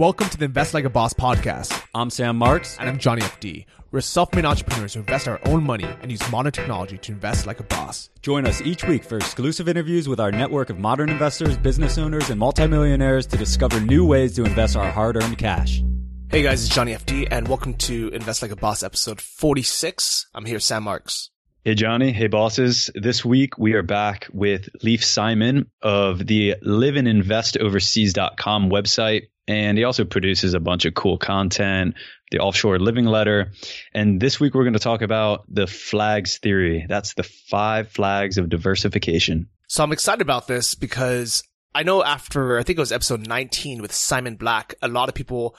Welcome to the Invest Like a Boss podcast. I'm Sam Marks. And I'm Johnny FD. We're self made entrepreneurs who invest our own money and use modern technology to invest like a boss. Join us each week for exclusive interviews with our network of modern investors, business owners, and multimillionaires to discover new ways to invest our hard earned cash. Hey guys, it's Johnny FD, and welcome to Invest Like a Boss episode 46. I'm here, Sam Marks. Hey, Johnny. Hey, bosses. This week we are back with Lief Simon of the liveandinvestoverseas.com website. And he also produces a bunch of cool content, the offshore living letter. And this week we're going to talk about the flags theory. That's the five flags of diversification. So I'm excited about this because I know after, I think it was episode 19 with Simon Black, a lot of people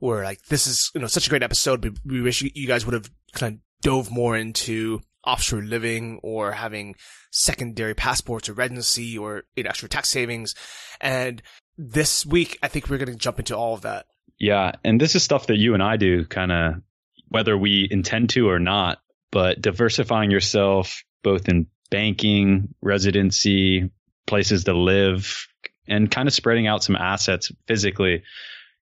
were like, this is, you know, such a great episode. But we wish you guys would have kind of dove more into offshore living or having secondary passports or residency or you know, extra tax savings. And this week, I think we're going to jump into all of that. Yeah. And this is stuff that you and I do kind of whether we intend to or not, but diversifying yourself both in banking, residency, places to live, and kind of spreading out some assets physically,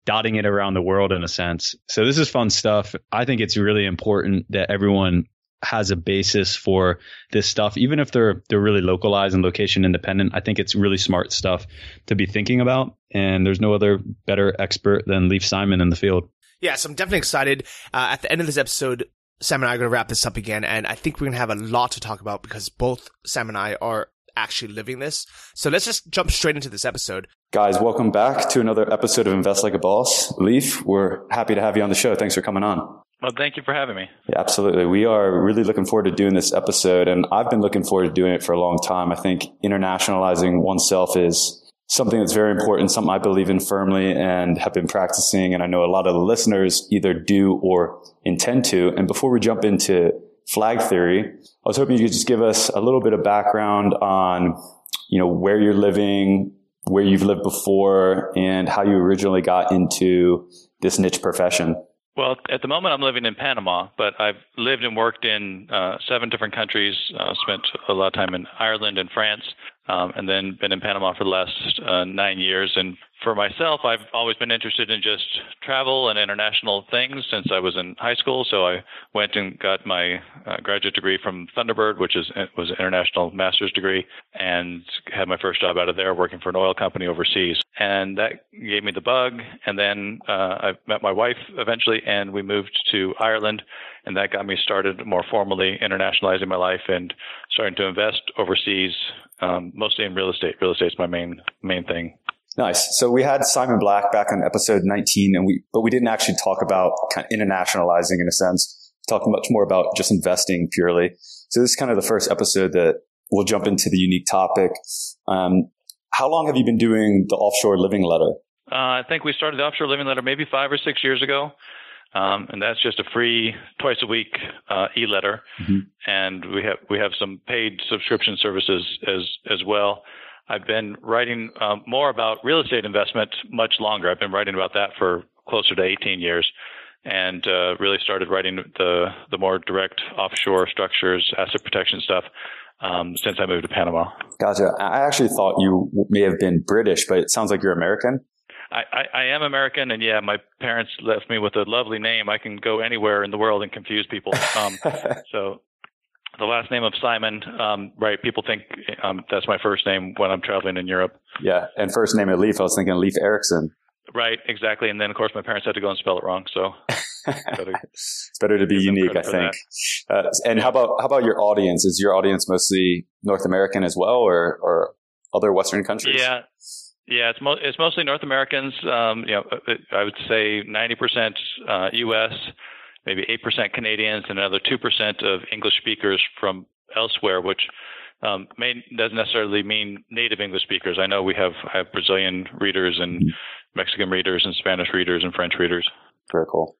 dotting it around the world in a sense. So this is fun stuff. I think it's really important that everyone has a basis for this stuff, even if they're they're really localized and location independent. I think it's really smart stuff to be thinking about. And there's no other better expert than Lief Simon in the field. Yeah, so I'm definitely excited. Uh, at the end of this episode, Sam and I are going to wrap this up again, and I think we're going to have a lot to talk about because both Sam and I are actually living this. So let's just jump straight into this episode. Guys, welcome back to another episode of Invest Like a Boss. Lief we're happy to have you on the show. Thanks for coming on. Well, thank you for having me. Yeah, absolutely. We are really looking forward to doing this episode, and I've been looking forward to doing it for a long time. I think internationalizing oneself is something that's very important, something I believe in firmly and have been practicing. And I know a lot of the listeners either do or intend to. And before we jump into flag theory, I was hoping you could just give us a little bit of background on, you know, where you're living, where you've lived before, and how you originally got into this niche profession. Well, at the moment, I'm living in Panama, but I've lived and worked in uh, seven different countries. Uh, spent a lot of time in Ireland and France, um, and then been in Panama for the last uh, nine years. And for myself, I've always been interested in just travel and international things since I was in high school. So I went and got my uh, graduate degree from Thunderbird, which is was an international master's degree, and had my first job out of there working for an oil company overseas. And that gave me the bug. And then uh, I met my wife eventually, and we moved to Ireland, and that got me started more formally internationalizing my life and starting to invest overseas, um, mostly in real estate. Real estate's my main main thing. Nice. So we had Simon Black back on episode 19 and we, but we didn't actually talk about kind of internationalizing in a sense, talking much more about just investing purely. So this is kind of the first episode that we'll jump into the unique topic. Um, how long have you been doing the offshore living letter? Uh, I think we started the offshore living letter maybe five or six years ago. Um, and that's just a free twice a week uh, e-letter, mm-hmm. and we have we have some paid subscription services as as well. I've been writing um, more about real estate investment much longer. I've been writing about that for closer to 18 years, and uh, really started writing the the more direct offshore structures, asset protection stuff um, since I moved to Panama. Gotcha. I actually thought you may have been British, but it sounds like you're American. I, I, I am American, and yeah, my parents left me with a lovely name. I can go anywhere in the world and confuse people. Um, so the last name of Simon, um, right? People think um, that's my first name when I'm traveling in Europe. Yeah, and first name of Lief, I was thinking Leif Erikson. Right, exactly. And then, of course, my parents had to go and spell it wrong. So better, it's better to be unique, I think. Uh, and how about how about your audience? Is your audience mostly North American as well, or or other Western countries? Yeah. Yeah, it's, mo- it's mostly North Americans. Um, you know, uh, I would say 90% uh, U.S., maybe 8% Canadians, and another 2% of English speakers from elsewhere, which um, may, doesn't necessarily mean native English speakers. I know we have, have Brazilian readers and. Mexican readers and Spanish readers and French readers. Very cool.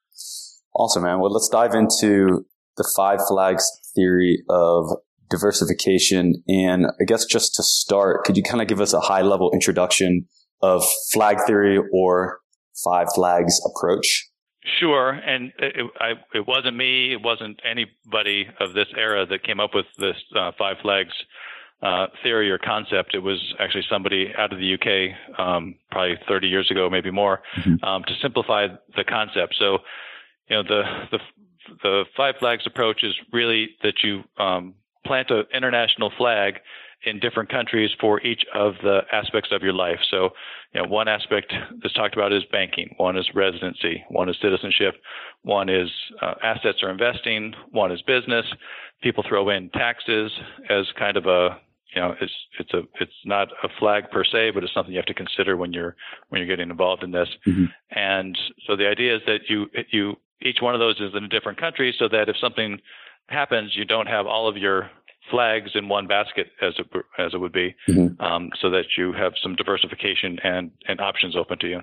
Awesome, man. Well, let's dive into the five flags theory of diversification. And I guess just to start, could you kind of give us a high level introduction of flag theory or five flags approach? Sure, and it, I, it wasn't me. It wasn't anybody of this era that came up with this uh, five flags uh, theory or concept. It was actually somebody out of the UK, um, probably 30 years ago, maybe more, mm-hmm. um, to simplify the concept. So, you know, the the the five flags approach is really that you um, plant an international flag in different countries for each of the aspects of your life. So, you know, one aspect that's talked about is banking, one is residency, one is citizenship, one is uh, assets or investing, one is business. People throw in taxes as kind of a you know, it's it's a it's not a flag per se, but it's something you have to consider when you're when you're getting involved in this. Mm-hmm. And so the idea is that you you each one of those is in a different country, so that if something happens, you don't have all of your flags in one basket as it as it would be, mm-hmm. um, so that you have some diversification and and options open to you.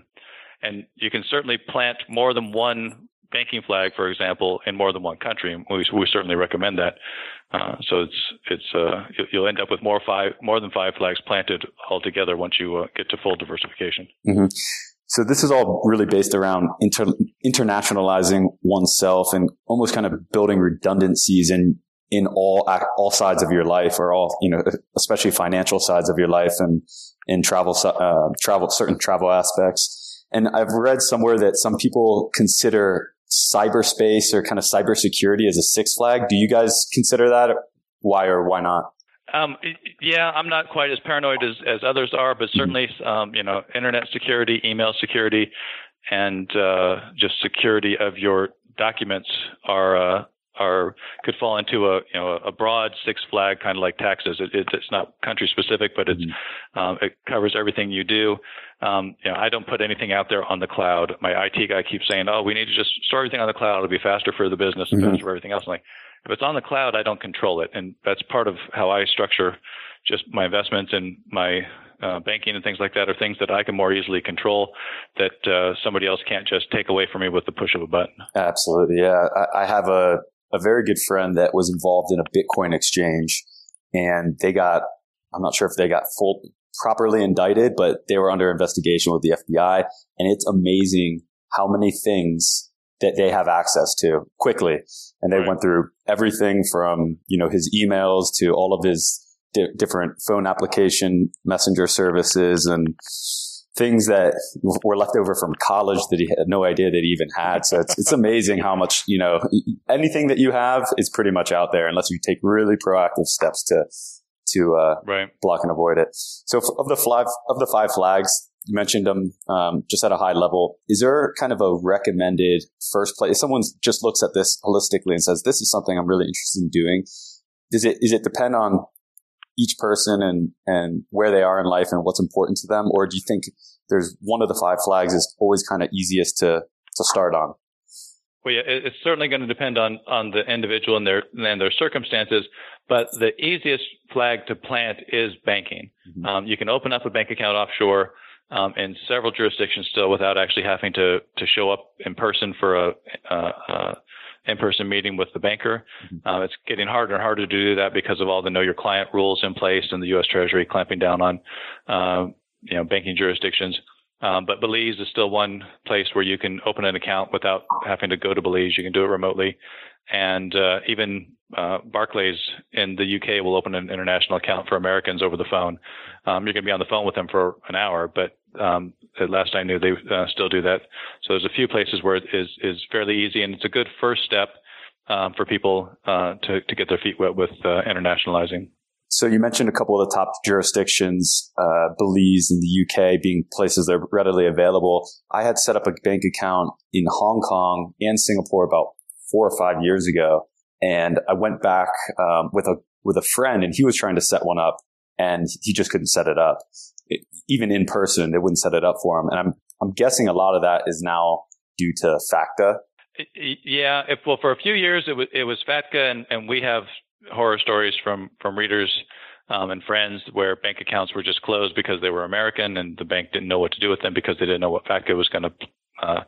And you can certainly plant more than one banking flag, for example, in more than one country. We, we certainly recommend that. Uh, so it's it's uh, you'll end up with more five more than five flags planted altogether once you uh, get to full diversification. Mm-hmm. So this is all really based around inter- internationalizing oneself and almost kind of building redundancies in in all all sides of your life, or all you know, especially financial sides of your life, and in travel uh, travel certain travel aspects. And I've read somewhere that some people consider cyberspace or kind of cybersecurity as a six flag. Do you guys consider that? Why or why not? Um, yeah, I'm not quite as paranoid as, as others are, but certainly, um, you know, internet security, email security, and uh, just security of your documents are uh, are could fall into a you know a broad six flag kind of like taxes. It, it, it's not country specific, but it's mm-hmm. um, it covers everything you do. Um, you know, I don't put anything out there on the cloud. My IT guy keeps saying, "Oh, we need to just store everything on the cloud. It'll be faster for the business and mm-hmm. faster for everything else." I'm like, if it's on the cloud, I don't control it, and that's part of how I structure just my investments and my uh, banking and things like that are things that I can more easily control that uh, somebody else can't just take away from me with the push of a button. Absolutely, yeah. I, I have a a very good friend that was involved in a Bitcoin exchange and they got, I'm not sure if they got full, properly indicted, but they were under investigation with the FBI. And it's amazing how many things that they have access to quickly. And they right. went through everything from, you know, his emails to all of his di- different phone application messenger services and things that were left over from college that he had no idea that he even had. So it's, it's amazing how much, you know, anything that you have is pretty much out there unless you take really proactive steps to, to, uh, right. block and avoid it. So of the five, of the five flags, you mentioned them, um, just at a high level. Is there kind of a recommended first place? If someone just looks at this holistically and says, this is something I'm really interested in doing. Does it, is it depend on each person and, and where they are in life and what's important to them? Or do you think there's one of the five flags is always kind of easiest to, to start on? Well, yeah, it's certainly going to depend on, on the individual and their and their circumstances. But the easiest flag to plant is banking. Mm-hmm. Um, you can open up a bank account offshore um, in several jurisdictions still without actually having to to show up in person for a, a, a in-person meeting with the banker. Mm-hmm. Uh, it's getting harder and harder to do that because of all the know your client rules in place and the U.S. Treasury clamping down on, uh, you know, banking jurisdictions. Um, but Belize is still one place where you can open an account without having to go to Belize. You can do it remotely. And uh, even uh, Barclays in the UK will open an international account for Americans over the phone. Um, you're going to be on the phone with them for an hour, but um, at last I knew they uh, still do that. So there's a few places where it is is fairly easy, and it's a good first step um, for people uh, to to get their feet wet with uh, internationalizing. So you mentioned a couple of the top jurisdictions, uh, Belize and the UK being places that are readily available. I had set up a bank account in Hong Kong and Singapore about four or five years ago, and I went back um, with a with a friend, and he was trying to set one up, and he just couldn't set it up even in person, they wouldn't set it up for them. And I'm, I'm guessing a lot of that is now due to FATCA. Yeah. If, well, for a few years, it was, it was FATCA and, and we have horror stories from, from readers um, and friends where bank accounts were just closed because they were American and the bank didn't know what to do with them because they didn't know what FATCA was going to uh,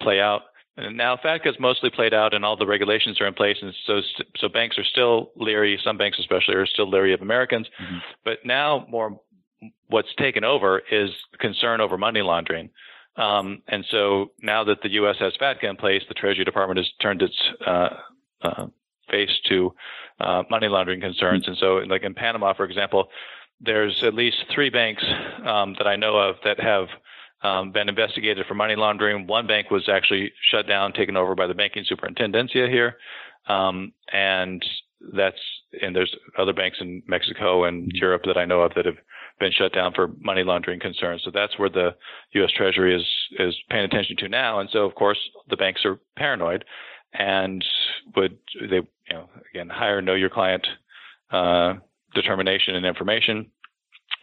play out. And now FATCA is mostly played out and all the regulations are in place. And so, so banks are still leery. Some banks especially are still leery of Americans, mm-hmm. but now more, what's taken over is concern over money laundering. Um, and so now that the U.S. has FATCA in place, the Treasury Department has turned its uh, uh, face to uh, money laundering concerns. And so, like in Panama, for example, there's at least three banks um, that I know of that have um, been investigated for money laundering. One bank was actually shut down, taken over by the banking superintendencia here, um, and that's and there's other banks in Mexico and. Europe that I know of that have been shut down for money laundering concerns. So that's where the U.S. Treasury is is paying attention to now. And so, of course, the banks are paranoid and would they you know again hire know your client uh, determination and information.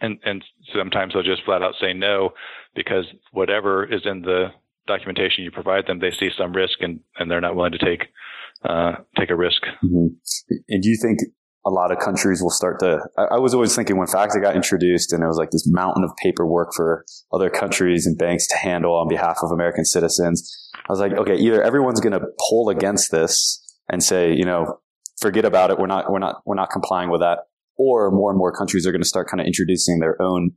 And and sometimes they'll just flat out say no because whatever is in the documentation you provide them, they see some risk and, and they're not willing to take uh, take a risk. Mm-hmm. And do you think a lot of countries will start to. I, I, was always thinking when FATCA got introduced and it was like this mountain of paperwork for other countries and banks to handle on behalf of American citizens. I was like, okay, either everyone's going to pull against this and say, you know, forget about it. We're not, we're not, we're not complying with that. Or more and more countries are going to start kind of introducing their own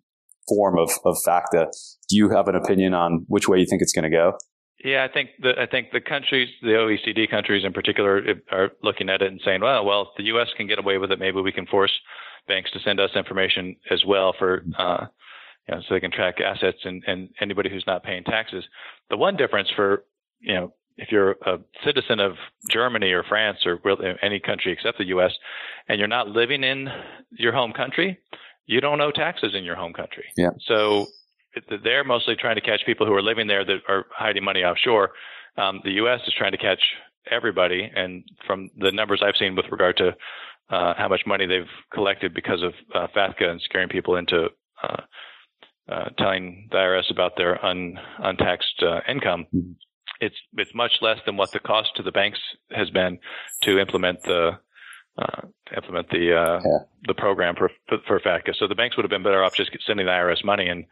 form of, of FATCA. Do you have an opinion on which way you think it's going to go? Yeah, I think the I think the countries, the OECD countries in particular, are looking at it and saying, well, well, if the U.S. can get away with it, maybe we can force banks to send us information as well for, uh, you know, so they can track assets and, and anybody who's not paying taxes. The one difference for, you know, if you're a citizen of Germany or France or any country except the U.S. and you're not living in your home country, you don't owe taxes in your home country. Yeah. So they're mostly trying to catch people who are living there that are hiding money offshore. Um, the U.S. is trying to catch everybody, and from the numbers I've seen with regard to uh, how much money they've collected because of uh, FATCA and scaring people into uh, uh telling the IRS about their un, untaxed uh, income, mm-hmm. it's it's much less than what the cost to the banks has been to implement the uh, implement the uh, yeah. the program for, for FATCA. So the banks would have been better off just sending the IRS money and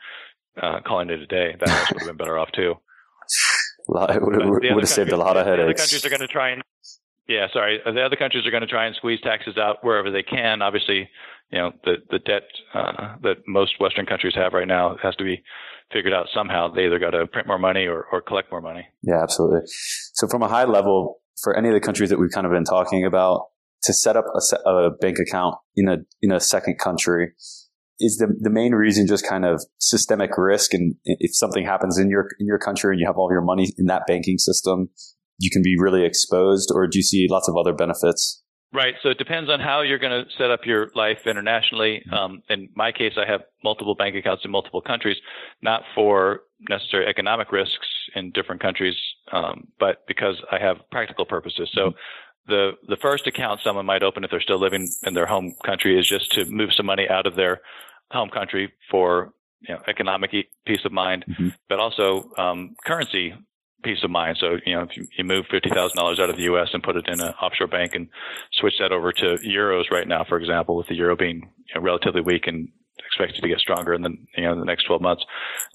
uh, calling it a day. That would have been better off too. it would, would have saved a lot of headaches. The other countries are going to try and yeah, sorry. The other countries are going to try and squeeze taxes out wherever they can. Obviously, you know the the debt uh, that most Western countries have right now has to be figured out somehow. They either got to print more money or, or collect more money. Yeah, absolutely. So from a high level, for any of the countries that we've kind of been talking about, to set up a, a bank account in a in a second country, is the, the main reason just kind of systemic risk and if something happens in your in your country and you have all your money in that banking system you can be really exposed or do you see lots of other benefits? Right. So it depends on how you're going to set up your life internationally. Mm-hmm. um, in my case i have multiple bank accounts in multiple countries not for necessary economic risks in different countries um, but because i have practical purposes. So mm-hmm. the the first account someone might open if they're still living in their home country is just to move some money out of their home country for you know, economic peace of mind, mm-hmm. but also um, currency peace of mind. So, you know, if you, you move $50,000 out of the U.S. and put it in an offshore bank and switch that over to euros right now, for example, with the euro being you know, relatively weak and expected to get stronger in the, you know, the next 12 months,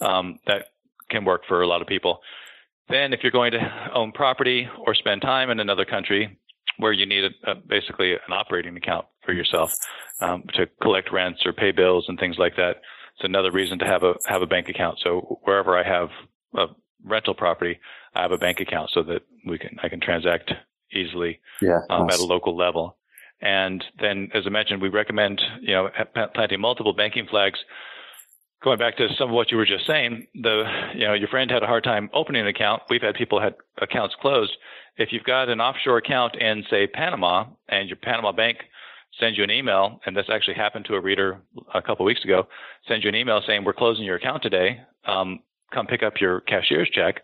um, that can work for a lot of people. Then if you're going to own property or spend time in another country, where you need a, a, basically an operating account for yourself um, to collect rents or pay bills and things like that. It's another reason to have a have a bank account. So wherever I have a rental property, I have a bank account so that we can I can transact easily yeah, um, nice. at a local level. And then, as I mentioned, we recommend you know planting multiple banking flags. Going back to some of what you were just saying, the you know your friend had a hard time opening an account. We've had people had accounts closed if you've got an offshore account in, say, Panama, and your Panama bank sends you an email, and this actually happened to a reader a couple of weeks ago, sends you an email saying, We're closing your account today. Um, come pick up your cashier's check.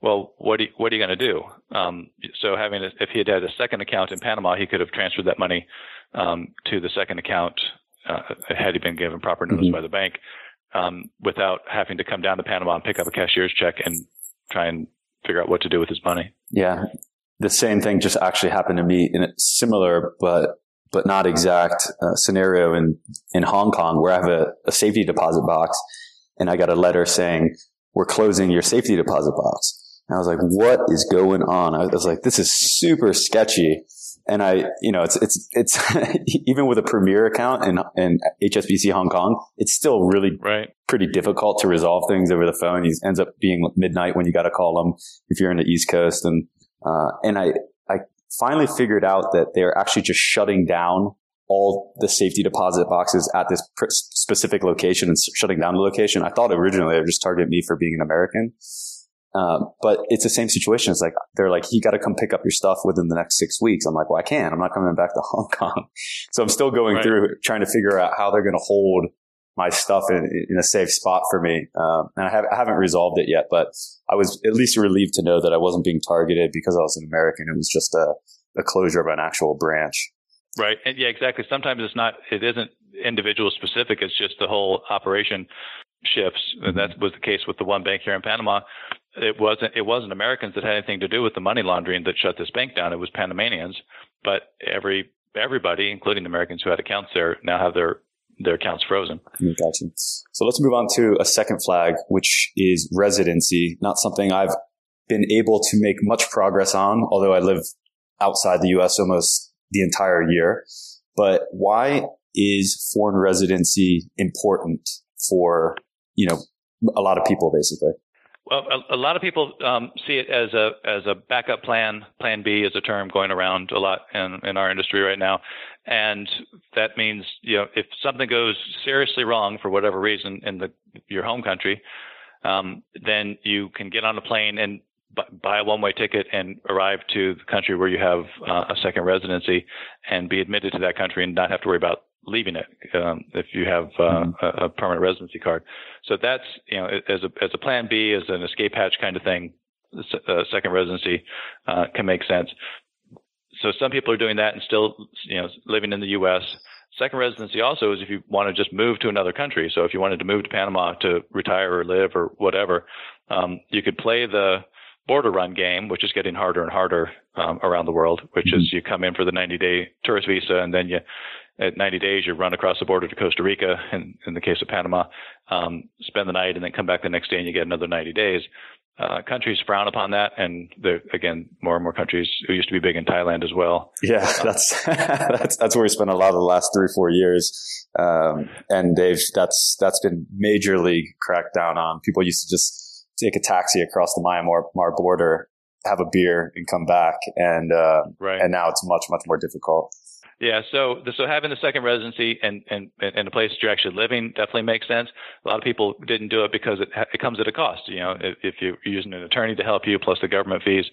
Well, what, you, what are you going to do? Um, so, having a, if he had had a second account in Panama, he could have transferred that money um, to the second account uh, had he been given proper notice mm-hmm. by the bank um, without having to come down to Panama and pick up a cashier's check and try and figure out what to do with his money. Yeah, the same thing just actually happened to me in a similar but but not exact uh, scenario in in Hong Kong where I have a, a safety deposit box and I got a letter saying we're closing your safety deposit box. And I was like, what is going on? I was like, this is super sketchy. And I, you know, it's, it's, it's even with a premier account and, in HSBC Hong Kong, it's still really right. pretty difficult to resolve things over the phone. He ends up being midnight when you got to call him if you're in the East Coast. And uh, and I, I, finally figured out that they're actually just shutting down all the safety deposit boxes at this pr- specific location and shutting down the location. I thought originally they were just targeting me for being an American. Um, but it's the same situation. It's like, they're like, you got to come pick up your stuff within the next six weeks. I'm like, well, I can't. I'm not coming back to Hong Kong. So I'm still going right. through trying to figure out how they're going to hold my stuff in, in, a safe spot for me. Um, and I, have, I haven't resolved it yet, but I was at least relieved to know that I wasn't being targeted because I was an American. It was just a, a closure of an actual branch. Right. And yeah, exactly. Sometimes it's not, it isn't individual specific. It's just the whole operation shifts. And that was the case with the one bank here in Panama. It wasn't, it wasn't Americans that had anything to do with the money laundering that shut this bank down. It was Panamanians, but every, everybody, including the Americans who had accounts there now have their their accounts frozen. Gotcha. So let's move on to a second flag, which is residency. Not something I've been able to make much progress on, although I live outside the U.S. almost the entire year. But why is foreign residency important for, you know, a lot of people basically? Well, a, a lot of people um, see it as a as a backup plan. Plan B is a term going around a lot in, in our industry right now, and that means you know if something goes seriously wrong for whatever reason in the your home country, um, then you can get on a plane and buy a one-way ticket and arrive to the country where you have uh, a second residency and be admitted to that country and not have to worry about leaving it um, if you have uh, mm-hmm. a, a, permanent residency card. So that's you know as a as a plan B, as an escape hatch kind of thing. Uh, second residency uh, can make sense. So some people are doing that and still you know living in the U.S. Second residency also is if you want to just move to another country. So if you wanted to move to Panama to retire or live or whatever, um, you could play the border run game, which is getting harder and harder um, around the world, which mm-hmm. is you come in for the 90 day tourist visa and then you at 90 days, you run across the border to Costa Rica, in, in the case of Panama, um, spend the night, and then come back the next day, and you get another 90 days. Uh, countries frown upon that, and again, more and more countries who used to be big in Thailand as well. Yeah, that's that's that's where we spent a lot of the last three four years, um, and they've that's that's been majorly cracked down on. People used to just take a taxi across the Myanmar border, have a beer, and come back, and uh, right. and now it's much much more difficult. Yeah, so so having the second residency and and and a place that you're actually living definitely makes sense. A lot of people didn't do it because it it comes at a cost. You know, if, if you're using an attorney to help you plus the government fees,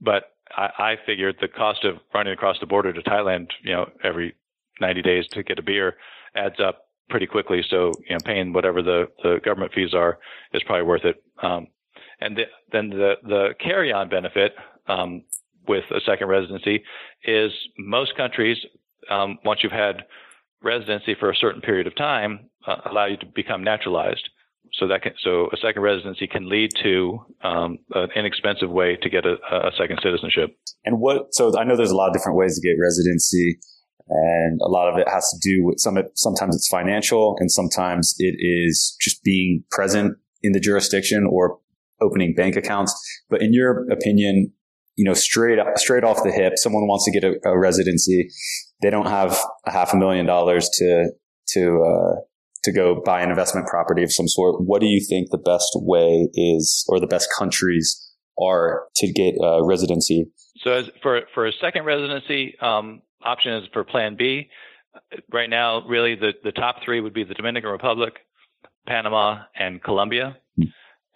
but I, I figured the cost of running across the border to Thailand, you know, every 90 days to get a beer adds up pretty quickly. So you know, paying whatever the the government fees are is probably worth it. Um, and the, then the the carry on benefit um, with a second residency is most countries um, once you've had residency for a certain period of time, uh, allow you to become naturalized. So that can, so a second residency can lead to um, an inexpensive way to get a, a, second citizenship. And what? So I know there's a lot of different ways to get residency, and a lot of it has to do with some. Sometimes it's financial, and sometimes it is just being present in the jurisdiction or opening bank accounts. But in your opinion, you know, straight straight off the hip, someone wants to get a, a residency they don't have a half a million dollars to to uh, to go buy an investment property of some sort. What do you think the best way is, or the best countries are to get uh, residency? So, as for for a second residency, um, option is for Plan B. Right now, really, the the top three would be the Dominican Republic, Panama, and Colombia. Hmm.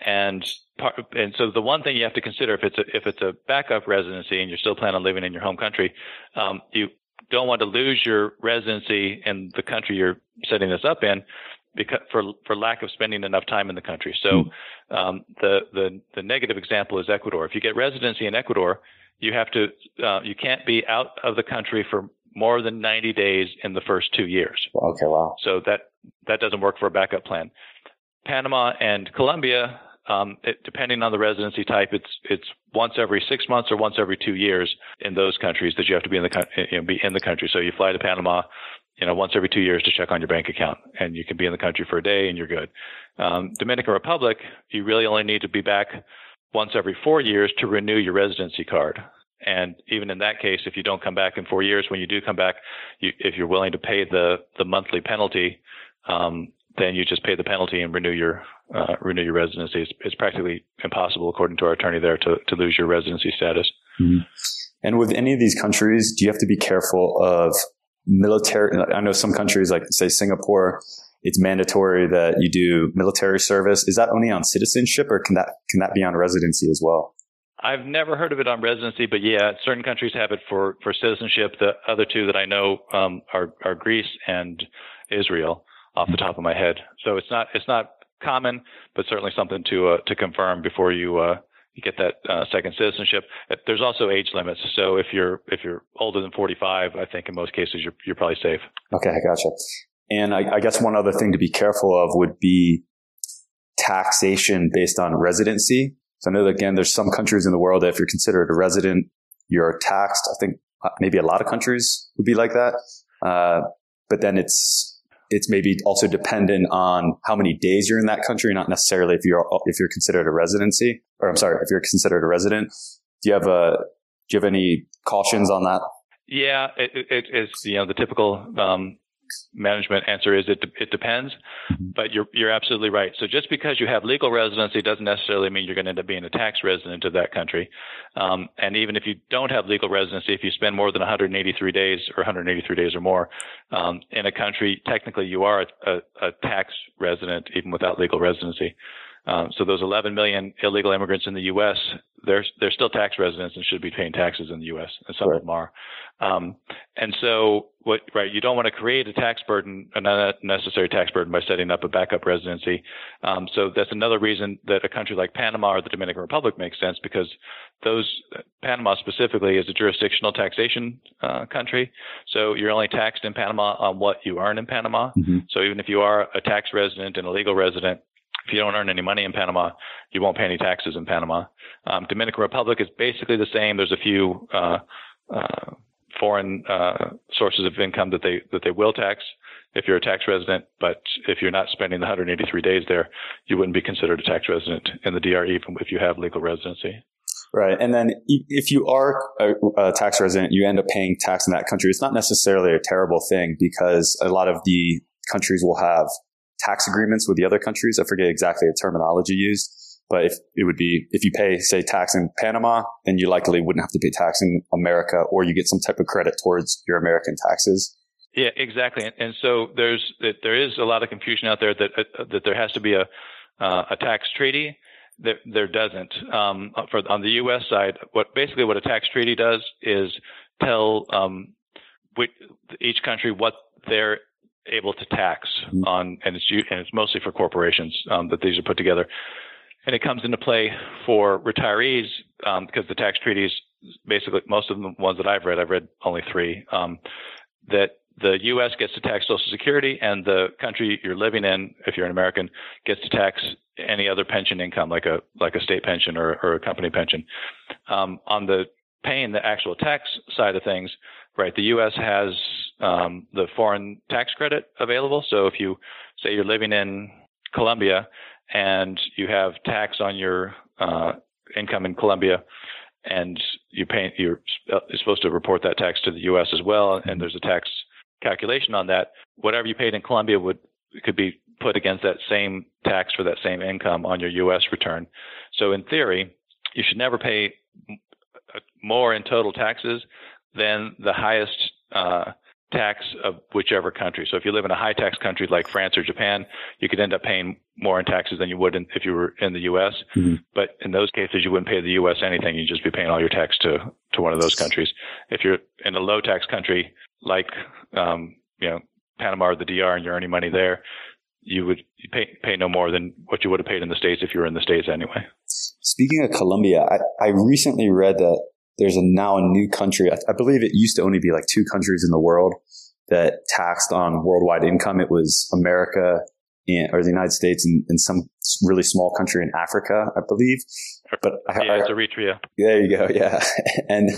And part, and so the one thing you have to consider if it's a if it's a backup residency and you're still planning on living in your home country, um, you don't want to lose your residency in the country you're setting this up in because for for lack of spending enough time in the country. So hmm. um, the the the negative example is Ecuador. If you get residency in Ecuador, you have to uh, you can't be out of the country for more than 90 days in the first two years. Okay, wow. So that that doesn't work for a backup plan. Panama and Colombia, um, it, depending on the residency type, it's it's once every six months or once every two years in those countries that you have to be in the you know, be in the country. So you fly to Panama, you know, once every two years to check on your bank account, and you can be in the country for a day and you're good. Um, Dominican Republic, you really only need to be back once every four years to renew your residency card. And even in that case, if you don't come back in four years, when you do come back, you, if you're willing to pay the the monthly penalty, um, then you just pay the penalty and renew your uh, renew your residency. It's, it's, practically impossible, according to our attorney there, to, to lose your residency status. Mm-hmm. And with any of these countries, do you have to be careful of military? I know some countries, like say Singapore, it's mandatory that you do military service. Is that only on citizenship, or can that can that be on residency as well? I've never heard of it on residency, but yeah, certain countries have it for, for citizenship. The other two that I know um, are, are Greece and Israel, off the top of my head. So it's not it's not common, but certainly something to uh, to confirm before you uh, you get that uh, second citizenship. There's also age limits, so if you're if you're older than 45, I think in most cases you're you're probably safe. Okay, I gotcha. And I, I guess one other thing to be careful of would be taxation based on residency. So I know that again, there's some countries in the world that if you're considered a resident, you're taxed. I think uh, maybe a lot of countries would be like that. Uh, but then it's it's maybe also dependent on how many days you're in that country, not necessarily if you're if you're considered a residency, or I'm sorry, if you're considered a resident. Do you have a do you have any cautions on that? Yeah, it, it, it's you know the typical um, management answer is it it depends, mm-hmm. but you're you're absolutely right. So just because you have legal residency doesn't necessarily mean you're going to end up being a tax resident of that country. Um, and even if you don't have legal residency, if you spend more than 183 days or 183 days or more um, in a country, technically you are a, a, a tax resident even without legal residency. Um, so those 11 million illegal immigrants in the U.S. They're they're still tax residents and should be paying taxes in the U.S. and some right. of them are. Um, and so what right you don't want to create a tax burden, an unnecessary tax burden by setting up a backup residency. Um, so that's another reason that a country like Panama or the Dominican Republic makes sense because those Panama specifically is a jurisdictional taxation uh, country. So you're only taxed in Panama on what you earn in Panama. Mm-hmm. So even if you are a tax resident and a legal resident, if you don't earn any money in Panama, you won't pay any taxes in Panama. Um, Dominican Republic is basically the same. There's a few uh, uh, foreign uh, sources of income that they that they will tax if you're a tax resident, but if you're not spending the 183 days there, you wouldn't be considered a tax resident in the DR even if you have legal residency. Right. And then if you are a, tax resident, you end up paying tax in that country. It's not necessarily a terrible thing because a lot of the countries will have tax agreements with the other countries. I forget exactly the terminology used, but if it would be, if you pay, say, tax in Panama, then you likely wouldn't have to pay tax in America or you get some type of credit towards your American taxes. Yeah, exactly. And, so there's, there is a lot of confusion out there that, uh, that there has to be a, uh, a tax treaty. There, there doesn't. Um, for on the U.S. side, what basically what a tax treaty does is tell um, which, each country what their able to tax mm-hmm. on, and it's and it's mostly for corporations um, that these are put together, and it comes into play for retirees um, because the tax treaties, basically most of the ones that I've read, I've read only three, um, that the U.S. gets to tax Social Security, and the country you're living in, if you're an American, gets to tax any other pension income, like a like a state pension or, or a company pension. Um, on the paying the actual tax side of things, right? The U.S. has um, the foreign tax credit available. So if you say you're living in Colombia and you have tax on your uh, income in Colombia, and you pay, you're, you're supposed to report that tax to the U.S. as well, and there's a tax calculation on that. Whatever you paid in Colombia would could be put against that same tax for that same income on your U.S. return. So in theory, you should never pay more in total taxes than the highest uh, tax of whichever country. So if you live in a high tax country like France or Japan, you could end up paying more in taxes than you would in, if you were in the U.S. Mm-hmm. But in those cases, you wouldn't pay the U.S. anything. You'd just be paying all your tax to, to one of those countries. If you're in a low tax country like, um, you know, Panama or the DR and you're earning money there, you would pay, pay no more than what you would have paid in the States if you were in the States anyway. Speaking of Colombia, I, I recently read that there's a now a new country. I, I, believe it used to only be like two countries in the world that taxed on worldwide income. It was America and, or the United States and, and, some really small country in Africa, I believe. But yeah, I, it's Eritrea. There you go. Yeah. and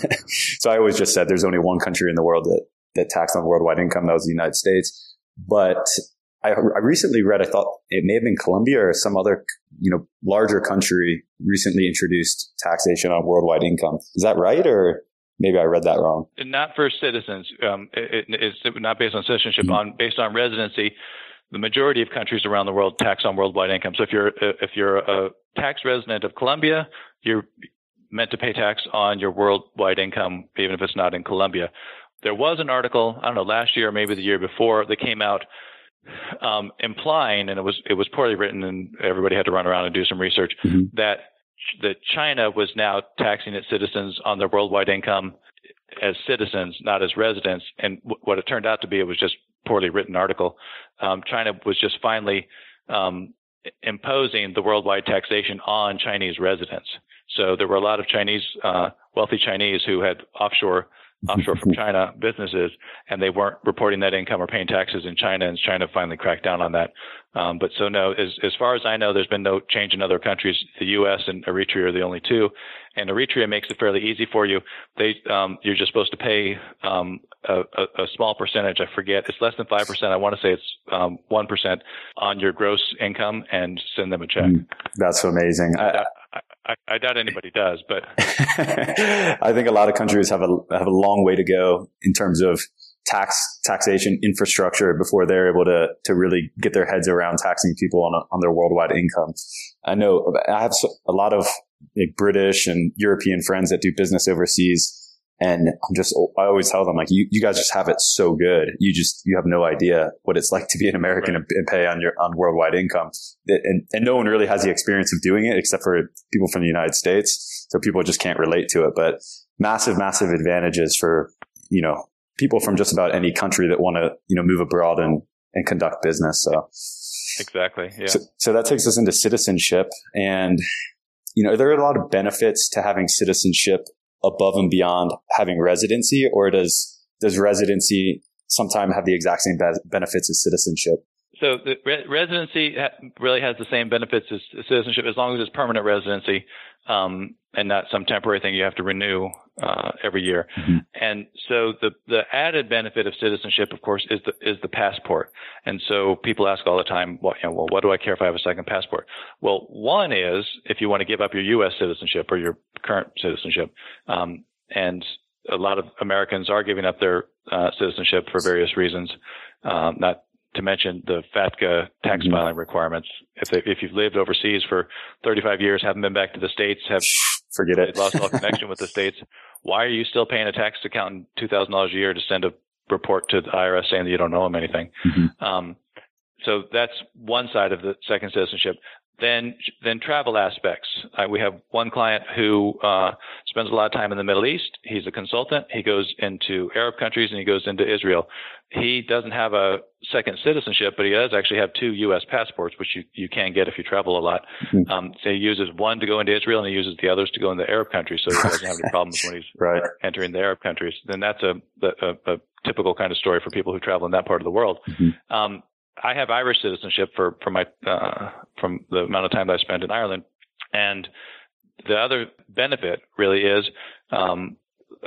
so I always just said there's only one country in the world that, that taxed on worldwide income. That was the United States. But I, I recently read, I thought it may have been Colombia or some other, you know, larger country recently introduced taxation on worldwide income. Is that right? Or maybe I read that wrong. Not for citizens. Um, it, it's not based on citizenship, mm-hmm. on based on residency. The majority of countries around the world tax on worldwide income. So if you're if you're a tax resident of Colombia, you're meant to pay tax on your worldwide income, even if it's not in Colombia. There was an article, I don't know, last year or maybe the year before, that came out um, implying, and it was it was poorly written, and everybody had to run around and do some research mm-hmm. that that China was now taxing its citizens on their worldwide income as citizens, not as residents. And w- what it turned out to be, it was just poorly written article. Um, China was just finally um, imposing the worldwide taxation on Chinese residents. So there were a lot of Chinese, uh, wealthy Chinese who had offshore offshore from China businesses, and they weren't reporting that income or paying taxes in China, and China finally cracked down on that. Um, but so no, as, as far as I know, there's been no change in other countries. The U.S. and Eritrea are the only two, and Eritrea makes it fairly easy for you. They um, you're just supposed to pay um, a, a, a, small percentage. I forget it's less than five percent. I want to say it's um, one on your gross income, and send them a check. Mm, that's amazing. I, I, I, doubt anybody does, but I think a lot of countries have a have a long way to go in terms of tax taxation infrastructure before they're able to to really get their heads around taxing people on a, on their worldwide income. I know I have a lot of like, British and European friends that do business overseas and I'm just, I always tell them like, you, you guys just have it so good. You just, you have no idea what it's like to be an American right. and, pay on your, on worldwide income. And, and no one really has the experience of doing it except for people from the United States. So people just can't relate to it, but massive, massive advantages for, you know, people from just about any country that want to, you know, move abroad and, and conduct business. So exactly. Yeah. So, so that takes us into citizenship and, you know, there are a lot of benefits to having citizenship above and beyond having residency, or does does residency sometime have the exact same be- benefits as citizenship? So the re- residency ha- really has the same benefits as citizenship as long as it's permanent residency um, and not some temporary thing you have to renew uh, every year. Mm-hmm. And so the the added benefit of citizenship, of course, is the is the passport. And so people ask all the time, well, you know, well, what do I care if I have a second passport? Well, one is if you want to give up your U.S. citizenship or your current citizenship, um, and a lot of Americans are giving up their uh, citizenship for various reasons, um, not to mention the FATCA tax mm-hmm. filing requirements. If they, if you've lived overseas for 35 years, haven't been back to the states, have forget it, lost all connection with the states, why are you still paying a tax accountant two thousand dollars a year to send a report to the IRS saying that you don't owe them anything? Mm-hmm. Um, so that's one side of the second citizenship. Then, then travel aspects. Uh, we have one client who uh, spends a lot of time in the Middle East. He's a consultant. He goes into Arab countries and he goes into Israel. He doesn't have a second citizenship, but he does actually have two U.S. passports, which you, you can get if you travel a lot. Mm-hmm. Um, so he uses one to go into Israel and he uses the others to go into Arab countries, so he doesn't have any problems when he's right. entering the Arab countries. Then that's a, a, a, typical kind of story for people who travel in that part of the world. Mm-hmm. Um, I have Irish citizenship for from my uh, from the amount of time that I spent in Ireland, and the other benefit really is um,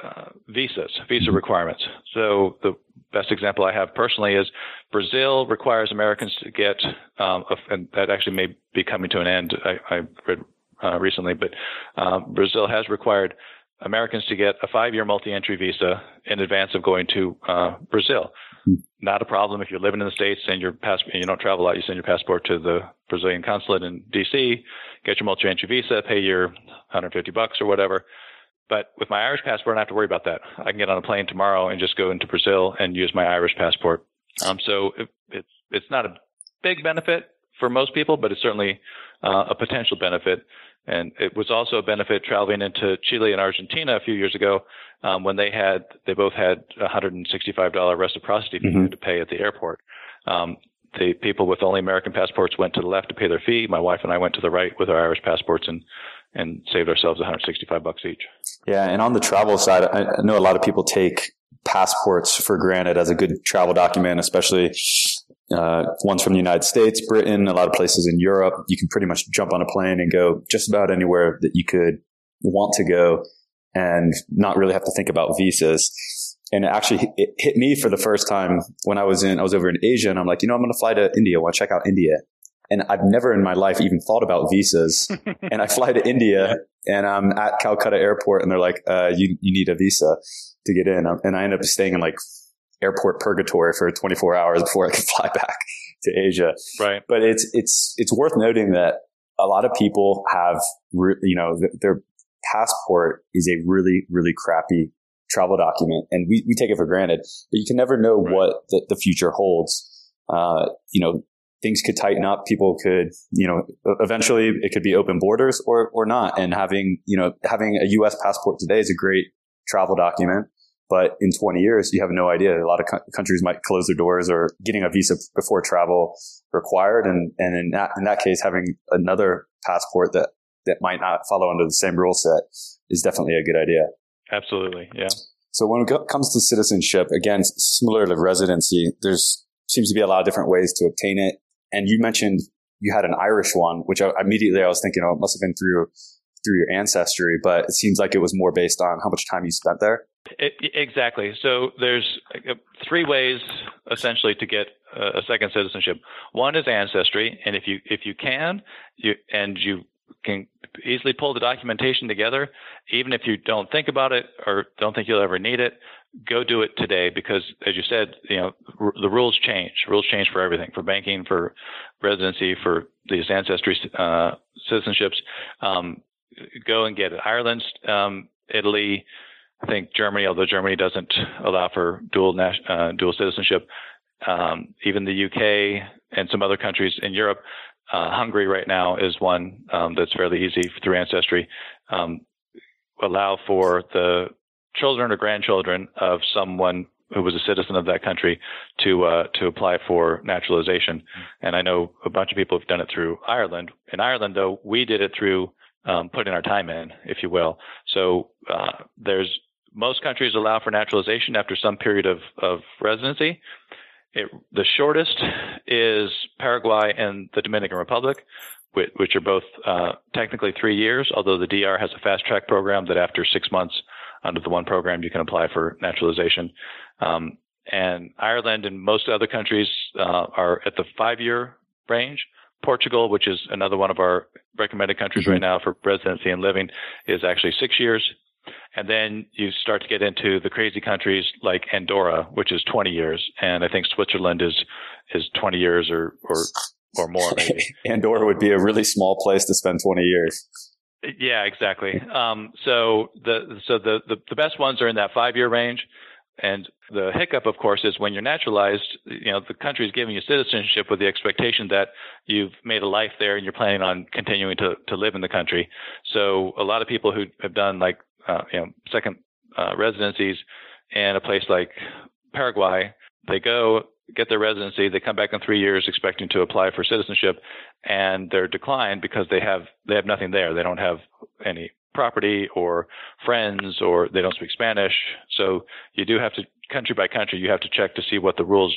uh, visas, visa requirements. So the best example I have personally is Brazil requires Americans to get, um, a, and that actually may be coming to an end. I, I read uh, recently, but uh, Brazil has required Americans to get a five-year multi-entry visa in advance of going to uh, Brazil. Hmm. Not a problem if you're living in the states and your passport, you don't travel a lot. You send your passport to the Brazilian consulate in D.C., get your multi-entry visa, pay your 150 bucks or whatever. But with my Irish passport, I don't have to worry about that. I can get on a plane tomorrow and just go into Brazil and use my Irish passport. Um, so it, it's it's not a big benefit for most people, but it's certainly uh, a potential benefit. And it was also a benefit traveling into Chile and Argentina a few years ago um, when they had they both had $165 reciprocity fee mm-hmm. to pay at the airport. Um, the people with only American passports went to the left to pay their fee. My wife and I went to the right with our Irish passports and and saved ourselves 165 bucks each. Yeah, and on the travel side, I know a lot of people take passports for granted as a good travel document, especially uh, ones from the United States, Britain, a lot of places in Europe. You can pretty much jump on a plane and go just about anywhere that you could want to go and not really have to think about visas. And it actually it hit me for the first time when I was in, I was over in Asia and I'm like, you know, I'm going to fly to India. I want to check out India. And I've never in my life even thought about visas. and I fly to India and I'm at Calcutta airport and they're like, uh, you, you need a visa to get in. And I end up staying in like airport purgatory for 24 hours before I could fly back to Asia. Right. But it's, it's, it's worth noting that a lot of people have, you know, they're passport is a really, really crappy travel document and we, we take it for granted, but you can never know right. what the, the, future holds. Uh, you know, things could tighten up. People could, you know, eventually it could be open borders or, or not. And having, you know, having a U.S. passport today is a great travel document. But in 20 years, you have no idea. A lot of co- countries might close their doors or getting a visa before travel required. And, and in that, in that case, having another passport that, that might not follow under the same rule set is definitely a good idea. Absolutely. Yeah. So when it comes to citizenship, again, similar to residency, there's seems to be a lot of different ways to obtain it. And you mentioned you had an Irish one, which I, immediately I was thinking, oh, it must have been through through your ancestry, but it seems like it was more based on how much time you spent there. It, exactly. So there's uh, three ways essentially to get a second citizenship. One is ancestry, and if you if you can, you and you can easily pull the documentation together, even if you don't think about it or don't think you'll ever need it, go do it today because, as you said, you know r- the rules change. Rules change for everything, for banking, for residency, for these ancestry uh, citizenships. Um, go and get it. Ireland, um, Italy, I think Germany, although Germany doesn't allow for dual uh, dual citizenship. Um, even the UK and some other countries in Europe uh, Hungary right now is one um, that's fairly easy through Ancestry. Um, allow for the children or grandchildren of someone who was a citizen of that country to uh, to apply for naturalization. And I know a bunch of people have done it through Ireland. In Ireland, though, we did it through um, putting our time in, if you will. So uh, there's most countries allow for naturalization after some period of, of residency. It, the shortest is Paraguay and the Dominican Republic, which, which are both uh, technically three years, although the DR has a fast track program that after six months under the one program you can apply for naturalization. Um, and Ireland and most other countries uh, are at the five year range. Portugal, which is another one of our recommended countries mm-hmm. right now for residency and living, is actually six years. And then you start to get into the crazy countries like Andorra, which is 20 years, and I think Switzerland is is 20 years or or or more. Maybe. Andorra would be a really small place to spend 20 years. Yeah, exactly. Um, so the so the, the the best ones are in that five year range. And the hiccup, of course, is when you're naturalized, you know, the country is giving you citizenship with the expectation that you've made a life there and you're planning on continuing to, to live in the country. So a lot of people who have done like uh, you know, second uh, residencies in a place like Paraguay. They go get their residency, they come back in three years expecting to apply for citizenship, and they're declined because they have they have nothing there. They don't have any property or friends, or they don't speak Spanish. So you do have to country by country. You have to check to see what the rules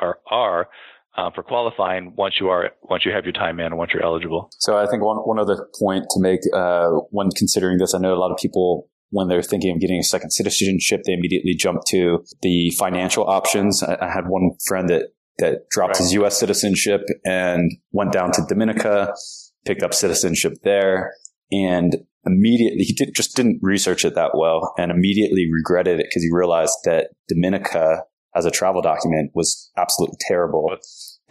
are are. Uh, for qualifying once you are once you have your time in and once you're eligible. So I think one one other point to make uh, when considering this, I know a lot of people when they're thinking of getting a second citizenship, they immediately jump to the financial options. I, I had one friend that that dropped right. his U.S. citizenship and went down to Dominica, picked up citizenship there, and immediately he did, just didn't research it that well, and immediately regretted it because he realized that Dominica as a travel document was absolutely terrible.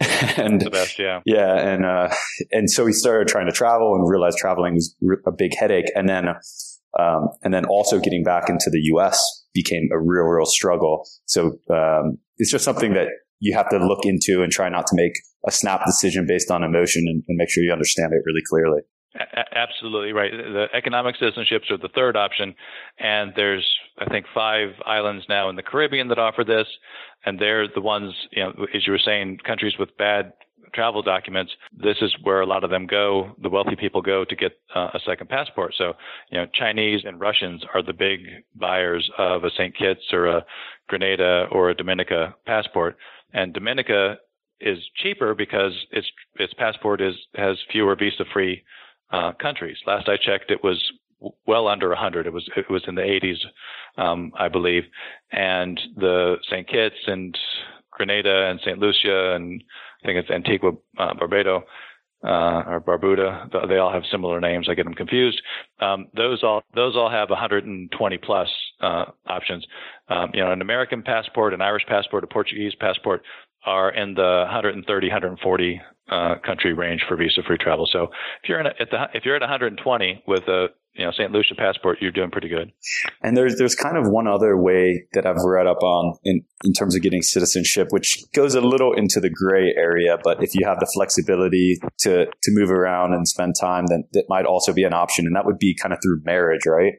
and the best, yeah, yeah, and uh, and so he started trying to travel and realized traveling was a big headache, and then um, and then also getting back into the U.S. became a real, real struggle. So um, it's just something that you have to look into and try not to make a snap decision based on emotion and, and make sure you understand it really clearly. Absolutely right. The economic citizenships are the third option, and there's I think five islands now in the Caribbean that offer this, and they're the ones you know as you were saying, countries with bad travel documents. This is where a lot of them go. The wealthy people go to get uh, a second passport. So you know Chinese and Russians are the big buyers of a St. Kitts or a Grenada or a Dominica passport, and Dominica is cheaper because its its passport is has fewer visa free uh, countries. Last I checked, it was well under 100. It was it was in the 80s, um, I believe. And the St. Kitts and Grenada and St. Lucia and I think it's Antigua, uh, Barbados. Uh, or Barbuda, they all have similar names. I get them confused. Um, those all those all have 120 plus uh, options. Um, you know, an American passport, an Irish passport, a Portuguese passport are in the 130, 140 uh, country range for visa-free travel. So if you're in a, at the if you're at 120 with a you know St. Lucia passport, you're doing pretty good. And there's there's kind of one other way that I've read up on in in terms of getting citizenship, which goes a little into the gray area. But if you have the flexibility to to move around and spend time, then that might also be an option, and that would be kind of through marriage, right?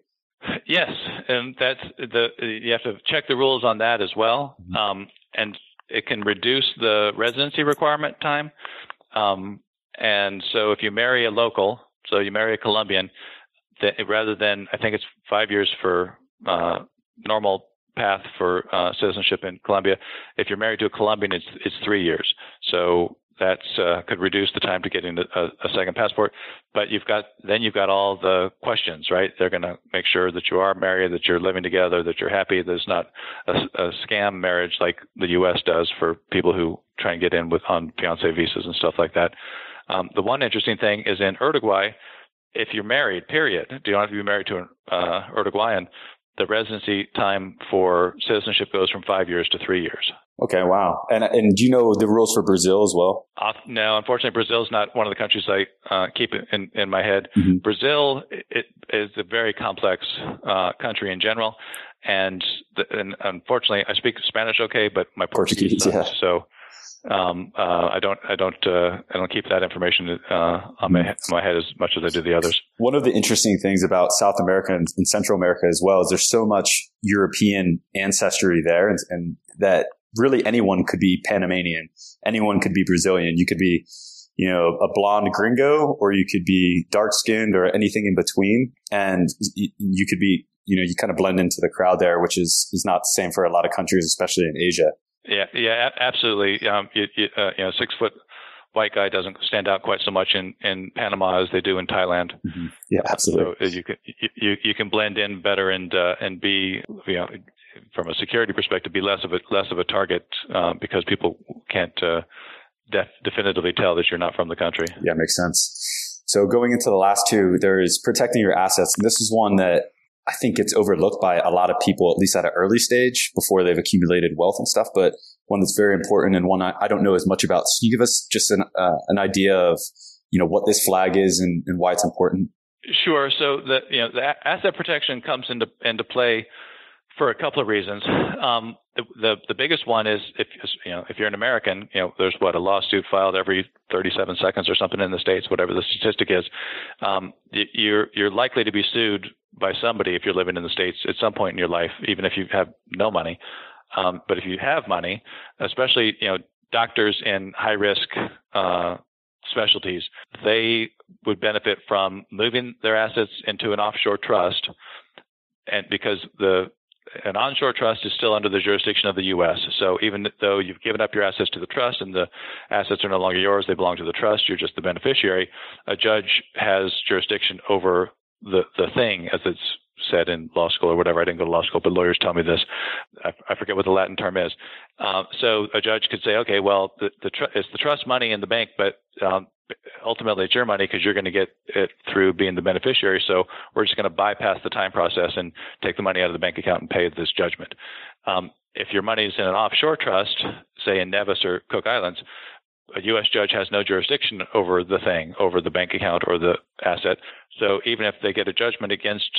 Yes, and that's the you have to check the rules on that as well, mm-hmm. um, and it can reduce the residency requirement time. Um, and so if you marry a local, so you marry a Colombian, that rather than I think it's five years for uh, normal path for uh, citizenship in Colombia. If you're married to a Colombian, it's it's three years. So that uh, could reduce the time to getting a, a, second passport. But you've got then you've got all the questions, right? They're going to make sure that you are married, that you're living together, that you're happy. There's not a, a scam marriage like the U.S. does for people who try and get in with on fiance visas and stuff like that. Um, the one interesting thing is in Uruguay, if you're married, period, you don't have to be married to an uh, Uruguayan. The residency time for citizenship goes from five years to three years. Okay, wow. And and do you know the rules for Brazil as well? Uh, no, unfortunately, Brazil is not one of the countries I uh, keep in, in my head. Mm-hmm. Brazil it, is a very complex uh, country in general, and, the, and, unfortunately, I speak Spanish okay, but my Portuguese, Portuguese yeah. so um, uh, I don't, I don't, uh, I don't keep that information uh, on my, my head as much as I do the others. One of the interesting things about South America and, and Central America as well is there's so much European ancestry there, and, and, that really anyone could be Panamanian, anyone could be Brazilian. You could be, you know, a blonde gringo, or you could be dark skinned, or anything in between, and you could be, you know, you kind of blend into the crowd there, which is is not the same for a lot of countries, especially in Asia. Yeah, yeah, absolutely. Um, you, you, uh, you know, six foot white guy doesn't stand out quite so much in, in Panama as they do in Thailand. Mm-hmm. Yeah, absolutely. So you can you, you can blend in better and uh, and be you know from a security perspective be less of a less of a target uh, because people can't uh, def- definitively tell that you're not from the country. Yeah, makes sense. So going into the last two, there is protecting your assets, and this is one that I think gets overlooked by a lot of people, at least at an early stage before they've accumulated wealth and stuff. But one that's very important and one I, I don't know as much about. So can you give us just an, uh, an idea of, you know, what this flag is and, and why it's important? Sure. So the, you know, the asset protection comes into, into play for a couple of reasons. Um, the, the, the biggest one is if you know if you're an American, you know there's what a lawsuit filed every 37 seconds or something in the states, whatever the statistic is. Um, you're you're likely to be sued by somebody if you're living in the states at some point in your life, even if you have no money. Um, but if you have money, especially you know doctors in high risk uh, specialties, they would benefit from moving their assets into an offshore trust, and because the an onshore trust is still under the jurisdiction of the U.S. So even though you've given up your assets to the trust and the assets are no longer yours, they belong to the trust. You're just the beneficiary. A judge has jurisdiction over the the thing, as it's said in law school or whatever. I didn't go to law school, but lawyers tell me this. I, I forget what the Latin term is. Um, so a judge could say, okay, well, the, the tr- it's the trust money in the bank, but um, ultimately it's your money because you're going to get it through being the beneficiary. So we're just going to bypass the time process and take the money out of the bank account and pay this judgment. Um, if your money is in an offshore trust, say in Nevis or Cook Islands, a U.S. judge has no jurisdiction over the thing, over the bank account or the asset. So even if they get a judgment against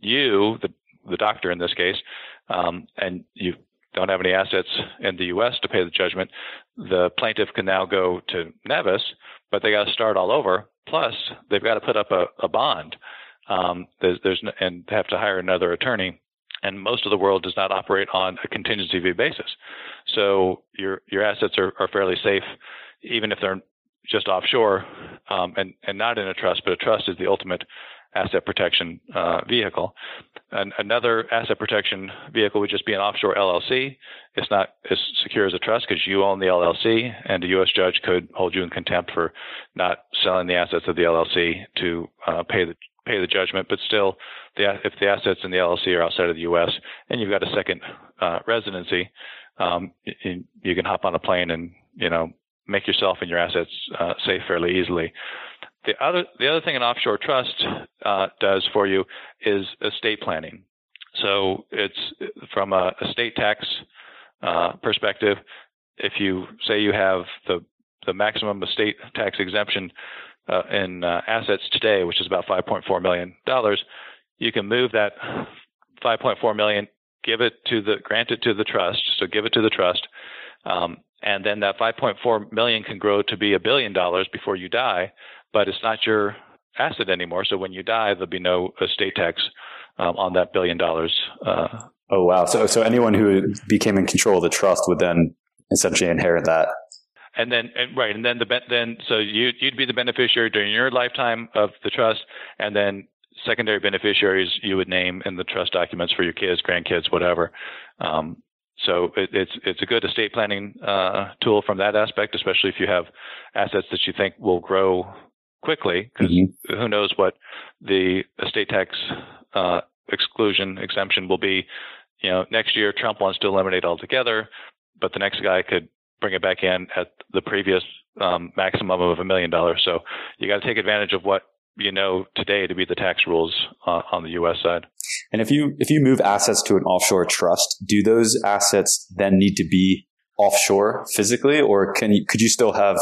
you, the, the doctor in this case, um, and you don't have any assets in the U.S. to pay the judgment, the plaintiff can now go to Nevis, but they got to start all over. Plus, they've got to put up a, a bond. Um, there's, there's and have to hire another attorney. And most of the world does not operate on a contingency fee basis. So your your assets are, are fairly safe even if they're just offshore um, and, and not in a trust, but a trust is the ultimate asset protection uh, vehicle. Another asset protection vehicle would just be an offshore LLC. It's not as secure as a trust because you own the LLC, and a U.S. judge could hold you in contempt for not selling the assets of the LLC to uh, pay the pay the judgment. But still, the, if the assets in the LLC are outside of the U.S. and you've got a second uh, residency, um, you, you can hop on a plane and you know make yourself and your assets uh, safe fairly easily. The other the other thing an offshore trust uh, does for you is estate planning. So it's from a estate tax uh, perspective. If you say you have the the maximum estate tax exemption uh, in uh, assets today, which is about 5.4 million dollars, you can move that 5.4 million, give it to the grant it to the trust. So give it to the trust, um, and then that 5.4 million can grow to be a billion dollars before you die. But it's not your asset anymore. So when you die, there'll be no estate tax um, on that billion dollars. Uh, oh wow! So so anyone who became in control of the trust would then essentially inherit that. And then and, right, and then the then so you you'd be the beneficiary during your lifetime of the trust, and then secondary beneficiaries you would name in the trust documents for your kids, grandkids, whatever. Um, so it, it's it's a good estate planning uh, tool from that aspect, especially if you have assets that you think will grow quickly, because mm-hmm. who knows what the estate tax uh, exclusion exemption will be. You know, next year Trump wants to eliminate altogether, but the next guy could bring it back in at the previous um, maximum of a million dollars. So you got to take advantage of what you know today to be the tax rules uh, on the U.S. side. And if you if you move assets to an offshore trust, do those assets then need to be offshore physically, or can you, could you still have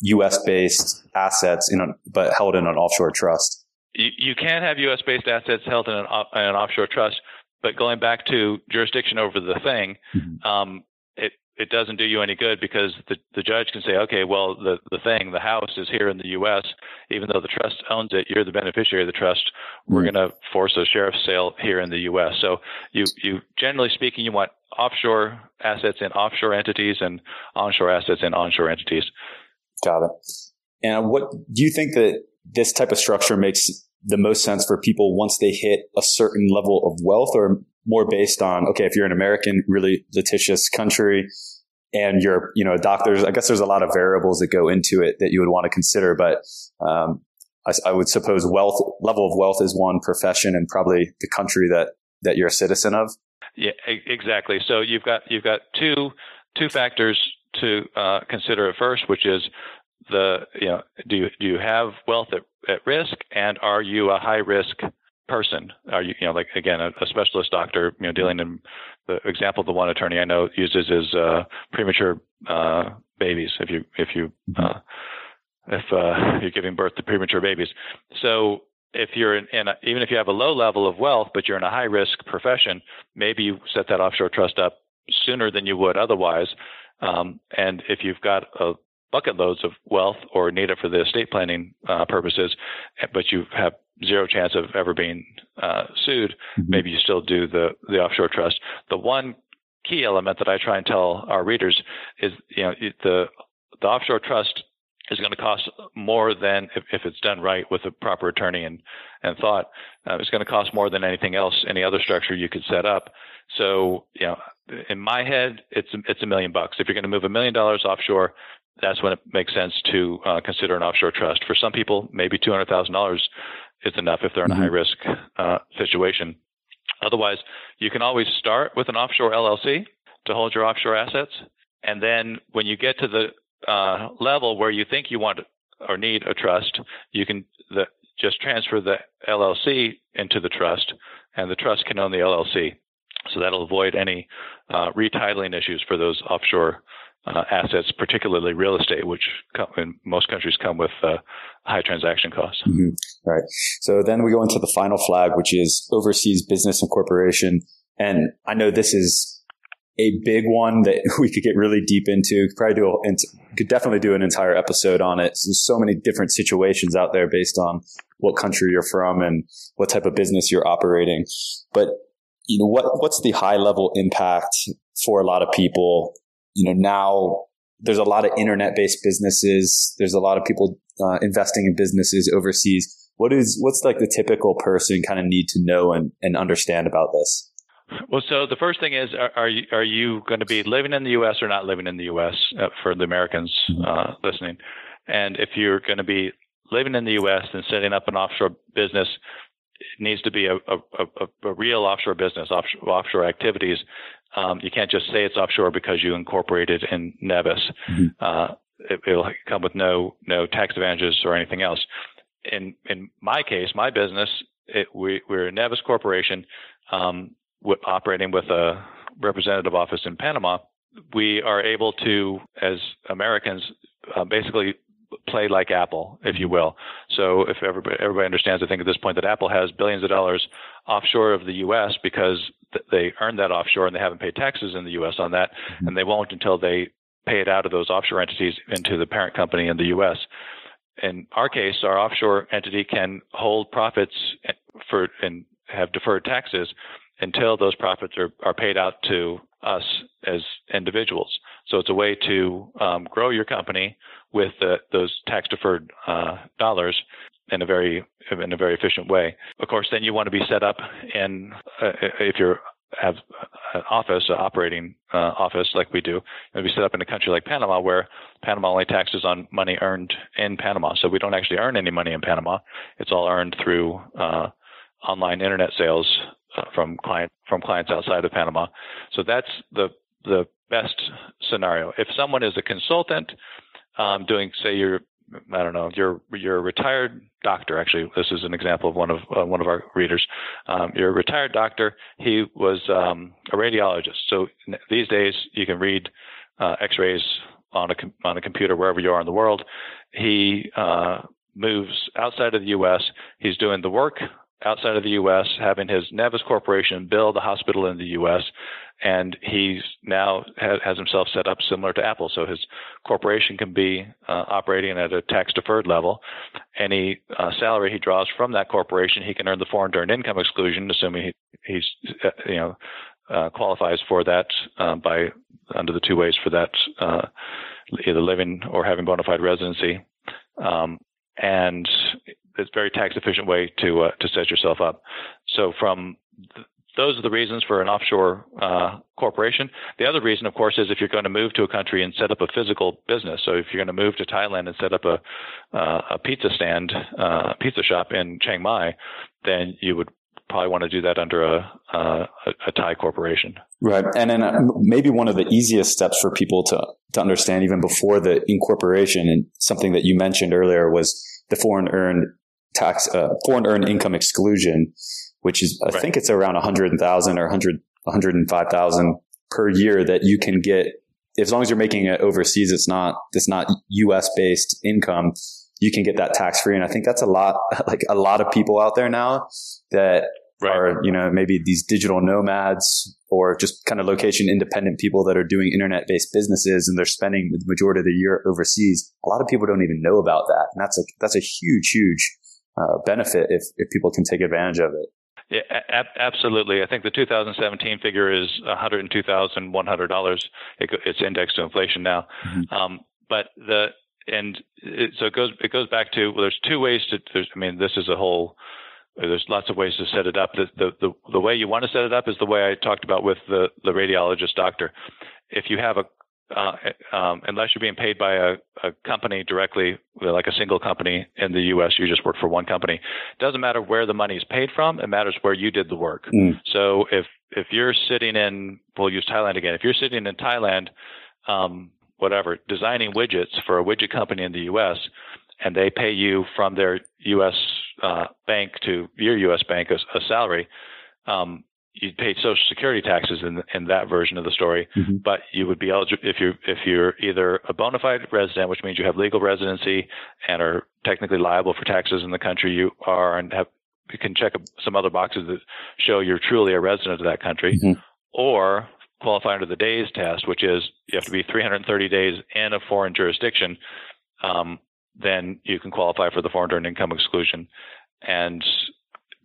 U.S. based assets in a, but held in an offshore trust? You, you can have U.S. based assets held in an, in an, offshore trust, but going back to jurisdiction over the thing, mm-hmm. um, it it doesn't do you any good because the, the judge can say, okay, well, the, the thing, the house is here in the U.S. Even though the trust owns it, you're the beneficiary of the trust. We're mm-hmm. going to force a sheriff's sale here in the U.S. So you, you generally speaking, you want offshore assets in offshore entities and onshore assets in onshore entities. Got it. And what do you think that this type of structure makes the most sense for people once they hit a certain level of wealth or more based on, okay, if you're an American, really litigious country and you're, you know, a doctors, I guess there's a lot of variables that go into it that you would want to consider, but, um, I, I would suppose wealth, level of wealth is one profession and probably the country that, that you're a citizen of. Yeah, exactly. So you've got, you've got two, two factors to uh, consider at first, which is the you know do you do you have wealth at, at risk, and are you a high risk person? Are you you know like again a, a specialist doctor you know dealing in the example the one attorney I know uses is uh, premature uh, babies. If you if you uh, if uh, you're giving birth to premature babies, so if you're in, in a, even if you have a low level of wealth, but you're in a high risk profession, maybe you set that offshore trust up sooner than you would otherwise um, and if you've got a bucket loads of wealth or need it for the estate planning uh, purposes, but you have zero chance of ever being uh, sued, mm-hmm. maybe you still do the the offshore trust. The one key element that I try and tell our readers is, you know, the the offshore trust is going to cost more than if, if it's done right with a proper attorney and and thought. Uh, it's going to cost more than anything else, any other structure you could set up. So, you know, in my head, it's it's a million bucks. If you're going to move a million dollars offshore, that's when it makes sense to uh, consider an offshore trust. For some people, maybe two hundred thousand dollars is enough if they're in mm-hmm. a high risk uh, situation. Otherwise, you can always start with an offshore LLC to hold your offshore assets, and then when you get to the uh, level where you think you want or need a trust, you can the, just transfer the LLC into the trust, and the trust can own the LLC. So that'll avoid any uh, retitling issues for those offshore uh, assets, particularly real estate, which come, in most countries come with uh, high transaction costs. Mm-hmm. Right. So then we go into the final flag, which is overseas business incorporation. And I know this is a big one that we could get really deep into. Probably do could definitely do an entire episode on it. There's so many different situations out there based on what country you're from and what type of business you're operating. But you know, what, what's the high level impact for a lot of people? You know, now there's a lot of internet based businesses. There's a lot of people uh, investing in businesses overseas. What is, what's like the typical person kind of need to know and, and understand about this? Well, so the first thing is, are, are you are you going to be living in the U.S. or not living in the U.S. Uh, for the Americans uh, listening? And if you're going to be living in the U.S. and setting up an offshore business, it needs to be a, a, a, a real offshore business, offshore, offshore activities. Um, you can't just say it's offshore because you incorporated in Nevis. Mm-hmm. Uh, it, will come with no no tax advantages or anything else. In in my case, my business, it, we, we're a Nevis corporation um, operating with a representative office in Panama. We are able to, as Americans, uh, basically play like Apple, if you will. So if everybody, everybody understands, I think at this point that Apple has billions of dollars offshore of the U.S. because th- they earned that offshore and they haven't paid taxes in the U.S. on that, mm-hmm. and they won't until they pay it out of those offshore entities into the parent company in the U.S. In our case, our offshore entity can hold profits for and have deferred taxes until those profits are, are paid out to us as individuals. So it's a way to um, grow your company with the, those tax deferred uh, dollars in a very in a very efficient way. Of course, then you want to be set up in uh, if you're have an office, an operating uh, office like we do, and we set up in a country like Panama, where Panama only taxes on money earned in Panama. So we don't actually earn any money in Panama. It's all earned through uh, online internet sales uh, from client from clients outside of Panama. So that's the the best scenario. If someone is a consultant um, doing, say, you're I don't know, you're you're a retired doctor. Actually, this is an example of one of uh, one of our readers. Um, you're a retired doctor. He was um, a radiologist. So these days, you can read uh, X-rays on a on a computer wherever you are in the world. He uh, moves outside of the U.S. He's doing the work outside of the U.S., having his Nevis Corporation build a hospital in the U.S., and he's now has himself set up similar to Apple. So his corporation can be uh, operating at a tax deferred level. Any uh, salary he draws from that corporation, he can earn the foreign earned income exclusion, assuming he, he's uh, you know uh, qualifies for that uh, by under the two ways for that uh, either living or having bona fide residency. Um, and it's a very tax efficient way to uh, to set yourself up. So from th- those are the reasons for an offshore uh, corporation. The other reason, of course, is if you're going to move to a country and set up a physical business. So if you're going to move to Thailand and set up a uh, a pizza stand, uh, pizza shop in Chiang Mai, then you would probably want to do that under a, a, a Thai corporation. Right. And then uh, maybe one of the easiest steps for people to, to understand even before the incorporation and something that you mentioned earlier was the foreign earned tax, uh, foreign earned income exclusion, which is, I right. think it's around 100,000 or 100, 105,000 per year that you can get as long as you're making it overseas. It's not, it's not US based income. You can get that tax free. And I think that's a lot, like a lot of people out there now that right. are, you know, maybe these digital nomads or just kind of location independent people that are doing internet based businesses and they're spending the majority of the year overseas. A lot of people don't even know about that. And that's a, that's a huge, huge uh, benefit if, if people can take advantage of it. Yeah, a- absolutely. I think the 2017 figure is $102,100. It, it's indexed to inflation now. Mm-hmm. Um, but the and it, so it goes it goes back to well, there's two ways to. I mean, this is a whole. There's lots of ways to set it up. The, the the the way you want to set it up is the way I talked about with the the radiologist doctor. If you have a uh, um, unless you're being paid by a, a, company directly, like a single company in the U.S., you just work for one company. It doesn't matter where the money is paid from; it matters where you did the work. Mm. So if if you're sitting in, we'll use Thailand again. If you're sitting in Thailand, um, whatever, designing widgets for a widget company in the U.S., and they pay you from their U.S. Uh, bank to your U.S. bank a, a salary. Um, you pay Social Security taxes in in that version of the story, mm-hmm. but you would be eligible if you if you're either a bona fide resident, which means you have legal residency and are technically liable for taxes in the country you are, and have you can check some other boxes that show you're truly a resident of that country, mm-hmm. or qualify under the days test, which is you have to be 330 days in a foreign jurisdiction. Um, then you can qualify for the foreign earned income exclusion. And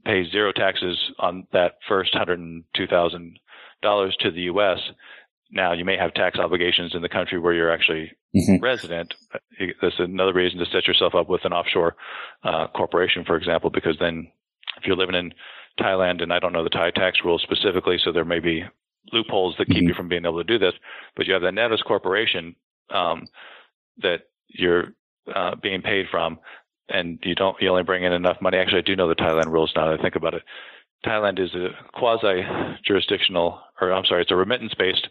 pay zero taxes on that first $102,000 to the U.S. Now, you may have tax obligations in the country where you're actually mm-hmm. resident. That's another reason to set yourself up with an offshore uh, corporation, for example, because then if you're living in Thailand, and I don't know the Thai tax rules specifically, so there may be loopholes that keep mm-hmm. you from being able to do this, but you have the Nevis Corporation um, that you're uh, being paid from and you don't you only bring in enough money. Actually, I do know the Thailand rules now that I think about it. Thailand is a quasi jurisdictional, or I'm sorry, it's a remittance based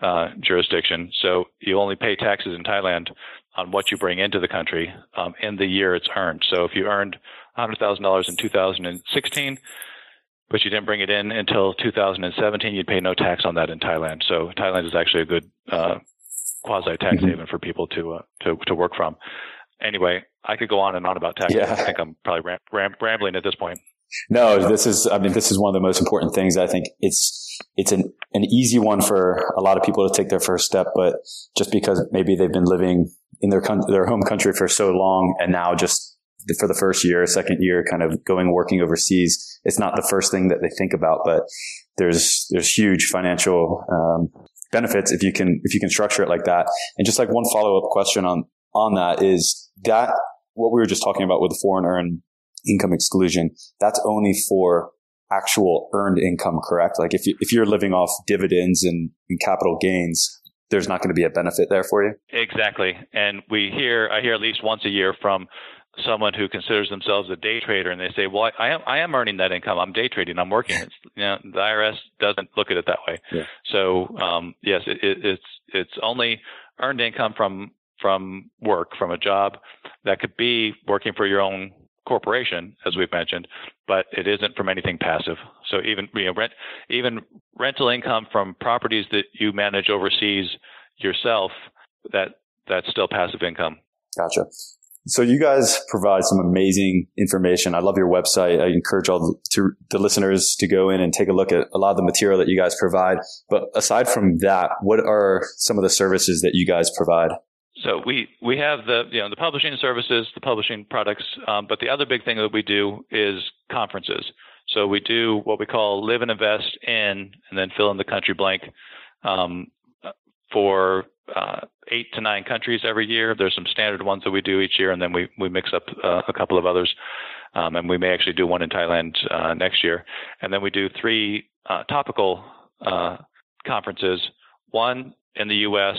uh, jurisdiction. So you only pay taxes in Thailand on what you bring into the country um, in the year it's earned. So if you earned $100,000 in 2016, but you didn't bring it in until 2017, you'd pay no tax on that in Thailand. So Thailand is actually a good uh, quasi tax mm-hmm. haven for people to, uh, to to work from. anyway, I could go on and on about taxes. Yeah. I think I'm probably ram- ram- rambling at this point. No, this is, I mean, this is one of the most important things. I think it's, it's an, an easy one for a lot of people to take their first step, but just because maybe they've been living in their country, their home country for so long and now just for the first year, second year, kind of going working overseas, it's not the first thing that they think about, but there's, there's huge financial, um, benefits if you can, if you can structure it like that. And just like one follow up question on, on that is that what we were just talking about with the foreign earned income exclusion, that's only for actual earned income, correct? Like if you, if you're living off dividends and, and capital gains, there's not going to be a benefit there for you. Exactly. And we hear, I hear at least once a year from someone who considers themselves a day trader and they say, well, I, I am, I am earning that income. I'm day trading. I'm working. It's, you know, the IRS doesn't look at it that way. Yeah. So, um, yes, it, it, it's, it's only earned income from, from work, from a job that could be working for your own corporation, as we've mentioned, but it isn't from anything passive. So even you know, rent, even rental income from properties that you manage overseas yourself, that that's still passive income. Gotcha. So you guys provide some amazing information. I love your website. I encourage all the, to, the listeners to go in and take a look at a lot of the material that you guys provide. But aside from that, what are some of the services that you guys provide? So we we have the you know the publishing services, the publishing products, um, but the other big thing that we do is conferences. So we do what we call live and invest in, and then fill in the country blank um, for uh, eight to nine countries every year. There's some standard ones that we do each year, and then we we mix up uh, a couple of others, um, and we may actually do one in Thailand uh, next year. And then we do three uh, topical uh, conferences. One in the U.S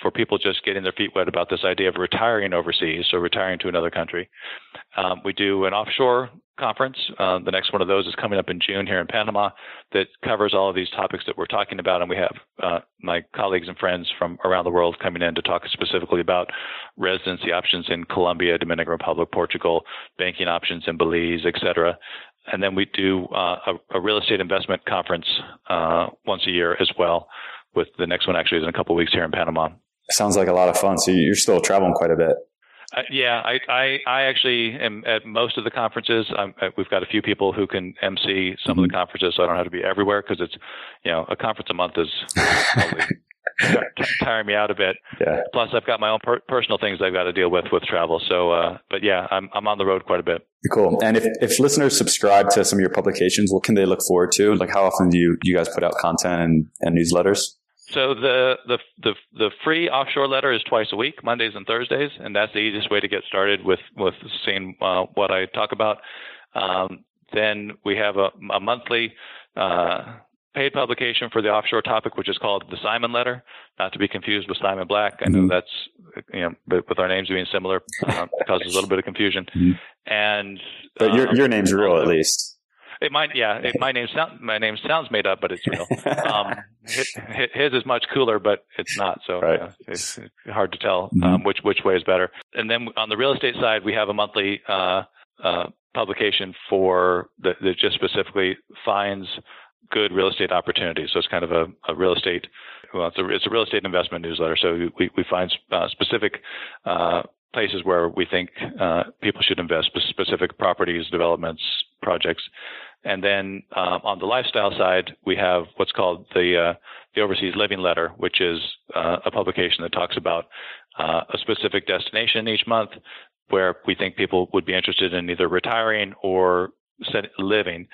for people just getting their feet wet about this idea of retiring overseas, so retiring to another country. Um, we do an offshore conference. Uh, the next one of those is coming up in June here in Panama that covers all of these topics that we're talking about. And we have uh, my colleagues and friends from around the world coming in to talk specifically about residency options in Colombia, Dominican Republic, Portugal, banking options in Belize, et cetera. And then we do uh, a, a, real estate investment conference uh, once a year as well. With the next one actually is in a couple weeks here in Panama. Sounds like a lot of fun. So you're still traveling quite a bit. Uh, yeah, I, I, I actually am at most of the conferences. I'm, uh, we've got a few people who can MC some mm-hmm. of the conferences, so I don't have to be everywhere because it's, you know, a conference a month is tiring me out a bit. Yeah. Plus, I've got my own per- personal things I've got to deal with with travel. So, uh, but yeah, I'm I'm on the road quite a bit. Cool. And if, if listeners subscribe to some of your publications, what can they look forward to? Like, how often do you you guys put out content and, and newsletters? So the, the the the free offshore letter is twice a week, Mondays and Thursdays, and that's the easiest way to get started with with seeing uh, what I talk about. Um, then we have a, a monthly uh, paid publication for the offshore topic, which is called the Simon Letter, not to be confused with Simon Black. I know mm-hmm. that's you know, but with our names being similar, um, causes a little bit of confusion. Mm-hmm. And but your um, your name's real at least. It might, yeah. It, my name sound, my name sounds made up, but it's real. Um, his, his, is much cooler, but it's not. So right. uh, it's hard to tell mm-hmm. um, which which way is better. And then on the real estate side, we have a monthly uh, uh, publication for that, that just specifically finds good real estate opportunities. So it's kind of a, a real estate. Well, it's a, it's a real estate investment newsletter. So we we find uh, specific uh, places where we think uh, people should invest, specific properties, developments, projects. And then um, on the lifestyle side, we have what's called the uh, the Overseas Living Letter, which is uh, a publication that talks about uh, a specific destination each month where we think people would be interested in either retiring or living.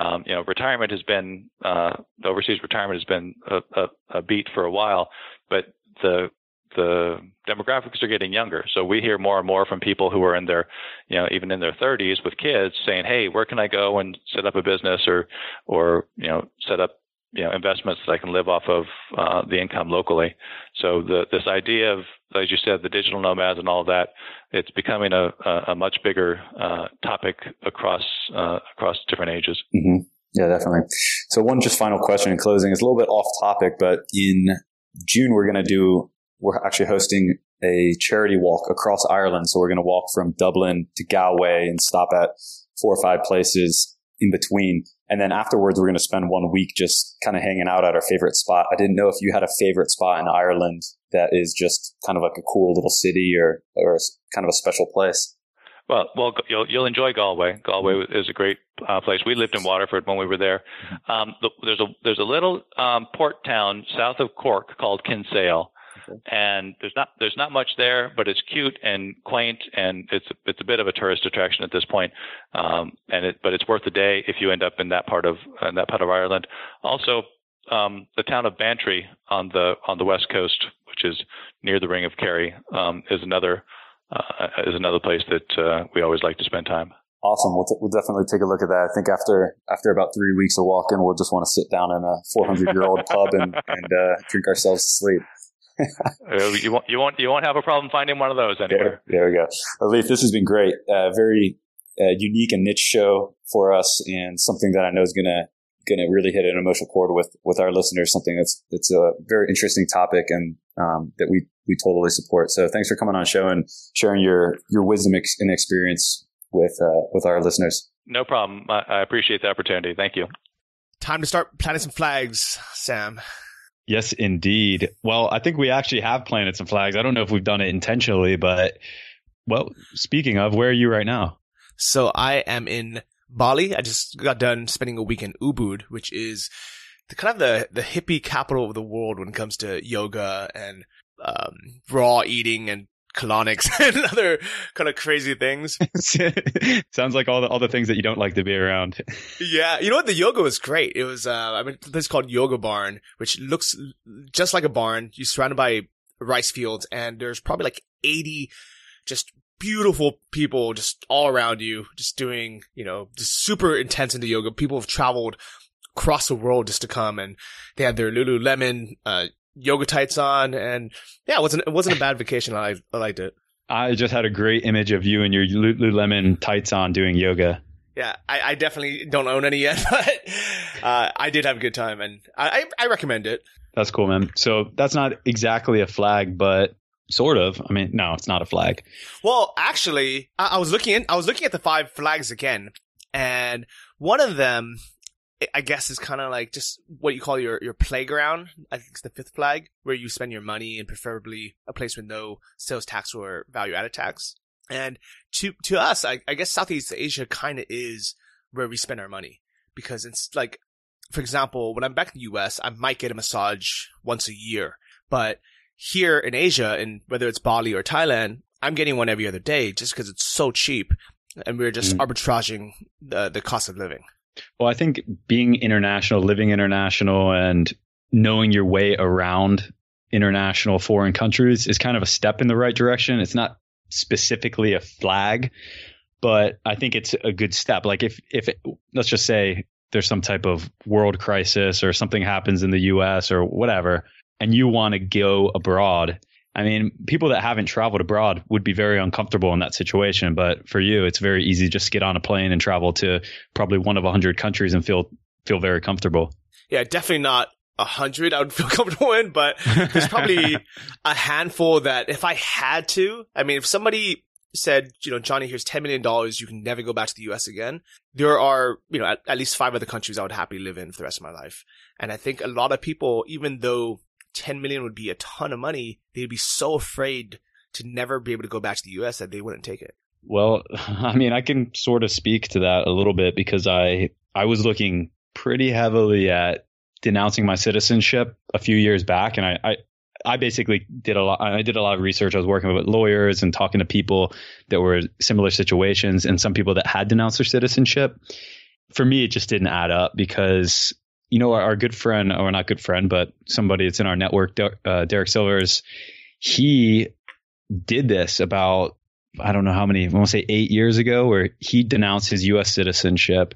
Um, you know, retirement has been uh, the overseas retirement has been a, a, a beat for a while, but the the demographics are getting younger. So we hear more and more from people who are in their, you know, even in their 30s with kids saying, "Hey, where can I go and set up a business or, or you know, set up you know investments that I can live off of uh, the income locally." So the this idea of, as you said, the digital nomads and all that, it's becoming a a, much bigger uh, topic across uh, across different ages. Mm-hmm. Yeah, definitely. So one just final question in closing is a little bit off topic, but in June we're going to do we're actually hosting a charity walk across Ireland. So we're going to walk from Dublin to Galway and stop at four or five places in between. And then afterwards, we're going to spend one week just kind of hanging out at our favorite spot. I didn't know if you had a favorite spot in Ireland that is just kind of like a cool little city or, or kind of a special place. Well, well, you'll you'll enjoy Galway. Galway is a great uh, place. We lived in Waterford when we were there. Mm-hmm. Um, the, there's a there's a little um, port town south of Cork called Kinsale. And there's not there's not much there, but it's cute and quaint, and it's it's a bit of a tourist attraction at this point. Um, and it but it's worth a day if you end up in that part of in that part of Ireland. Also, um, the town of Bantry on the on the west coast, which is near the Ring of Kerry, um, is another uh, is another place that uh, we always like to spend time. Awesome. We'll, t- we'll definitely take a look at that. I think after after about three weeks of walking, we'll just want to sit down in a 400 year old pub and, and uh, drink ourselves to sleep. Uh, you won't you won't you won't have a problem finding one of those anywhere. There, there we go. Lief, this has been great. Uh, very uh, unique and niche show for us, and something that I know is gonna going to really hit an emotional chord with with our listeners. Something that's that's a very interesting topic and um, that we we totally support. So thanks for coming on show and sharing your your wisdom ex- and experience with uh, with our listeners. No problem. I, I appreciate the opportunity. Thank you. Time to start planting some flags, Sam. Yes, indeed. Well, I think we actually have planets and flags. I don't know if we've done it intentionally, but well, speaking of, where are you right now? So I am in Bali. I just got done spending a week in Ubud, which is the kind of the, the hippie capital of the world when it comes to yoga and, um, raw eating and colonics and other kind of crazy things. Sounds like all the all the things that you don't like to be around. yeah, you know what? The yoga was great. It was uh, I mean, this is called Yoga Barn, which looks just like a barn. You're surrounded by rice fields, and there's probably like 80 just beautiful people just all around you, just doing, you know, just super intense into yoga. People have traveled across the world just to come and they had their Lululemon, uh, yoga tights on. And yeah, it wasn't, it wasn't a bad vacation. I, I liked it. I just had a great image of you and your Lululemon tights on doing yoga. Yeah, I, I definitely don't own any yet, but uh, I did have a good time and I, I recommend it. That's cool, man. So that's not exactly a flag, but Sort of. I mean, no, it's not a flag. Well, actually, I, I was looking in, I was looking at the five flags again, and one of them, I guess, is kind of like just what you call your, your playground. I think it's the fifth flag, where you spend your money and preferably a place with no sales tax or value added tax. And to, to us, I, I guess Southeast Asia kind of is where we spend our money because it's like, for example, when I'm back in the US, I might get a massage once a year, but here in Asia, and whether it's Bali or Thailand, I'm getting one every other day just because it's so cheap, and we're just mm. arbitraging the the cost of living. Well, I think being international, living international, and knowing your way around international foreign countries is kind of a step in the right direction. It's not specifically a flag, but I think it's a good step. Like if if it, let's just say there's some type of world crisis or something happens in the US or whatever, and you want to go abroad, I mean, people that haven't traveled abroad would be very uncomfortable in that situation. But for you, it's very easy just to get on a plane and travel to probably one of a hundred countries and feel feel very comfortable. Yeah, definitely not a hundred I would feel comfortable in, but there's probably a handful that if I had to, I mean, if somebody said, you know, Johnny, here's $10 million, you can never go back to the US again, there are, you know, at, at least five other countries I would happily live in for the rest of my life. And I think a lot of people, even though 10 million would be a ton of money, they'd be so afraid to never be able to go back to the US that they wouldn't take it. Well, I mean, I can sort of speak to that a little bit because I I was looking pretty heavily at denouncing my citizenship a few years back and I, I I basically did a lot. I did a lot of research. I was working with lawyers and talking to people that were similar situations, and some people that had denounced their citizenship. For me, it just didn't add up because you know, our, our, good friend, or not good friend, but somebody that's in our network, uh, Derek Silvers, he did this about, I don't know how many, I want to say eight years ago, where he denounced his U.S. citizenship.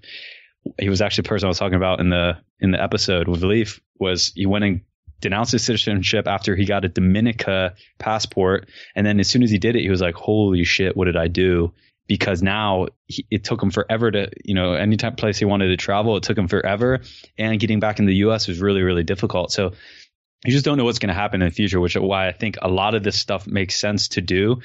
He was actually the person I was talking about in the in the episode with Lief Was he went and denounced his citizenship after he got a Dominica passport, and then as soon as he did it, he was like, "Holy shit, what did I do?" Because now he, it took him forever to, you know, any type of place he wanted to travel, it took him forever. And getting back in the U.S. was really, really difficult. So you just don't know what's going to happen in the future, which is why I think a lot of this stuff makes sense to do.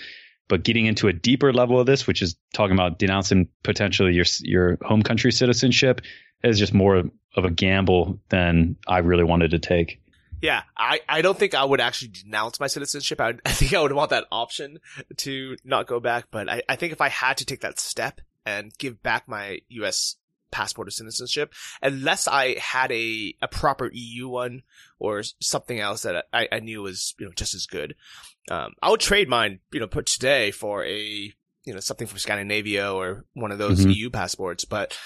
But getting into a deeper level of this, which is talking about denouncing potentially your your home country citizenship, is just more of a gamble than I really wanted to take. Yeah, I, I don't think I would actually denounce my citizenship. I, would, I think I would want that option to not go back. But I, I think if I had to take that step and give back my U.S. passport or citizenship, unless I had a, a proper EU one or something else that I, I knew was, you know, just as good, um, I would trade mine, you know, put today for a, you know, something from Scandinavia or one of those Mhm. EU passports. But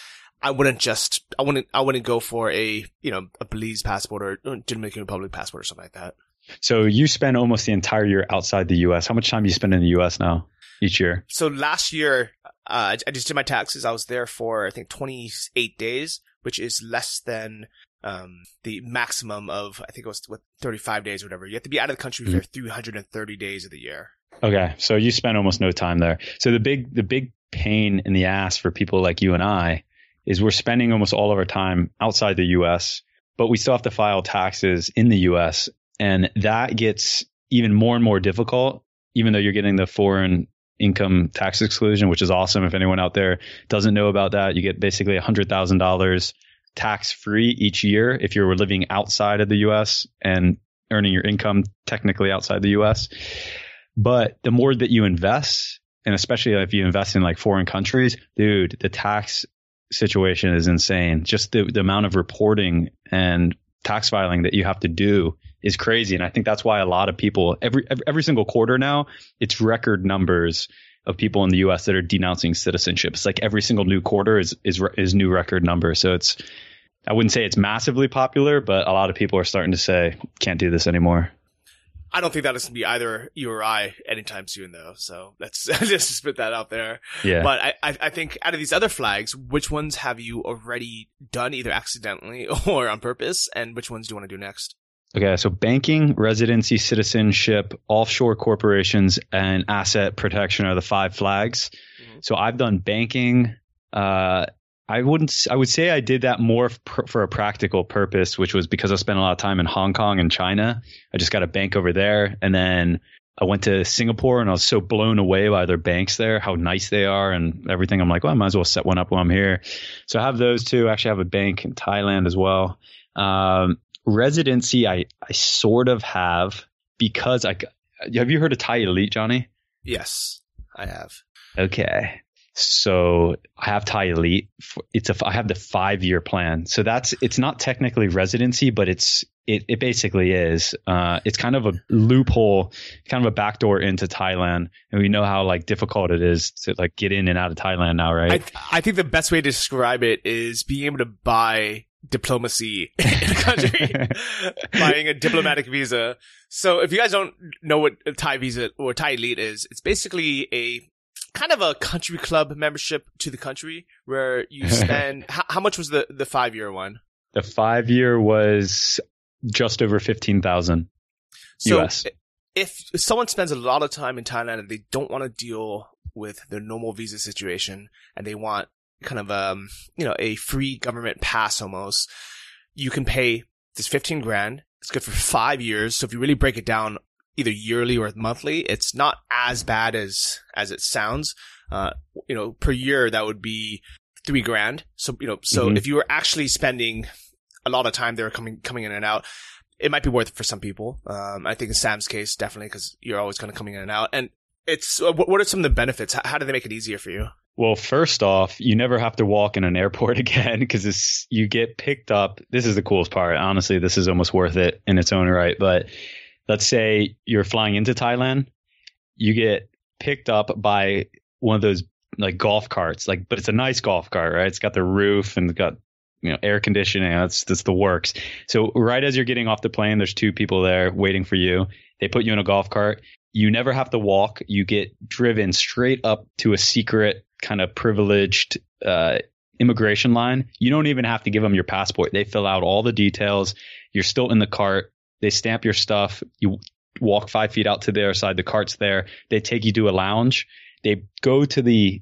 I wouldn't just, I wouldn't, I wouldn't go for a, you know, a Belize passport or Dominican Republic passport or something like that. So you spend almost the entire year outside the U.S. How much time do you spend in the U.S. now each year? So last year, uh, I- I just did my taxes. I was there for, I think, 28 days, which is less than, um, the maximum of, I think it was, what, 35 days or whatever. You have to be out of the country for 330 days of the year. Okay, so you spend almost no time there. So the big the big pain in the ass for people like you and I is we're spending almost all of our time outside the U.S., but we still have to file taxes in the U.S. and that gets even more and more difficult. Even though you're getting the foreign income tax exclusion, which is awesome. If anyone out there doesn't know about that, you get basically hundred thousand dollars tax free each year if you're living outside of the U.S. and earning your income technically outside the U.S. But the more that you invest, and especially if you invest in like foreign countries, dude, the tax situation is insane. Just the, the amount of reporting and tax filing that you have to do is crazy. And I think that's why a lot of people every every, single quarter now, it's record numbers of people in the US that are denouncing citizenship. It's like every single new quarter is is is new record number. So it's I wouldn't say it's massively popular, but a lot of people are starting to say can't do this anymore. I don't think that is going to be either you or I anytime soon, though. So let's just spit that out there. Yeah. But I, I, I think out of these other flags, which ones have you already done either accidentally or on purpose? And which ones do you want to do next? Okay, so banking, residency, citizenship, offshore corporations, and asset protection are the five flags. Mhm. So I've done banking. Uh, I wouldn't. I would say I did that more f- for a practical purpose, which was because I spent a lot of time in Hong Kong and China. I just got a bank over there, and then I went to Singapore, and I was so blown away by their banks there, how nice they are, and everything. I'm like, well, I might as well set one up while I'm here. So I have those two. I actually have a bank in Thailand as well. Um, residency, I I sort of have because I. Have you heard of Thai Elite, Johnny? Yes, I have. Okay. So I have Thai Elite. It's a I have the five year plan. So that's it's not technically residency, but it's it it basically is. Uh, it's kind of a loophole, kind of a backdoor into Thailand, and we know how like difficult it is to like get in and out of Thailand now, right? I, th- I think the best way to describe it is being able to buy diplomacy in a country, buying a diplomatic visa. So if you guys don't know what a Thai visa or Thai elite is, it's basically a kind of a country club membership to the country where you spend, how, how much was the, the five year one? the five year was just over fifteen thousand. So US. if someone spends a lot of time in Thailand and they don't want to deal with their normal visa situation and they want kind of um you know a free government pass almost, you can pay this fifteen grand. It's good for five years. So if you really break it down either yearly or monthly, it's not as bad as as it sounds. Uh, you know, per year that would be three grand. So you know, so Mhm. if you were actually spending a lot of time there coming coming in and out, it might be worth it for some people. Um, I think in Sam's case, definitely because you're always kind of coming in and out. And it's uh, what, are some of the benefits? How, how do they make it easier for you? Well, first off, you never have to walk in an airport again because you get picked up. This is the coolest part. Honestly, this is almost worth it in its own right. But let's say you're flying into Thailand, you get picked up by one of those like golf carts, like, but it's a nice golf cart, right? It's got the roof and it's got you know air conditioning. That's that's the works. So right as you're getting off the plane, there's two people there waiting for you. They put you in a golf cart. You never have to walk. You get driven straight up to a secret kind of privileged uh, immigration line. You don't even have to give them your passport. They fill out all the details. You're still in the cart. They stamp your stuff. You walk five feet out to their side. The cart's there. They take you to a lounge. They go to the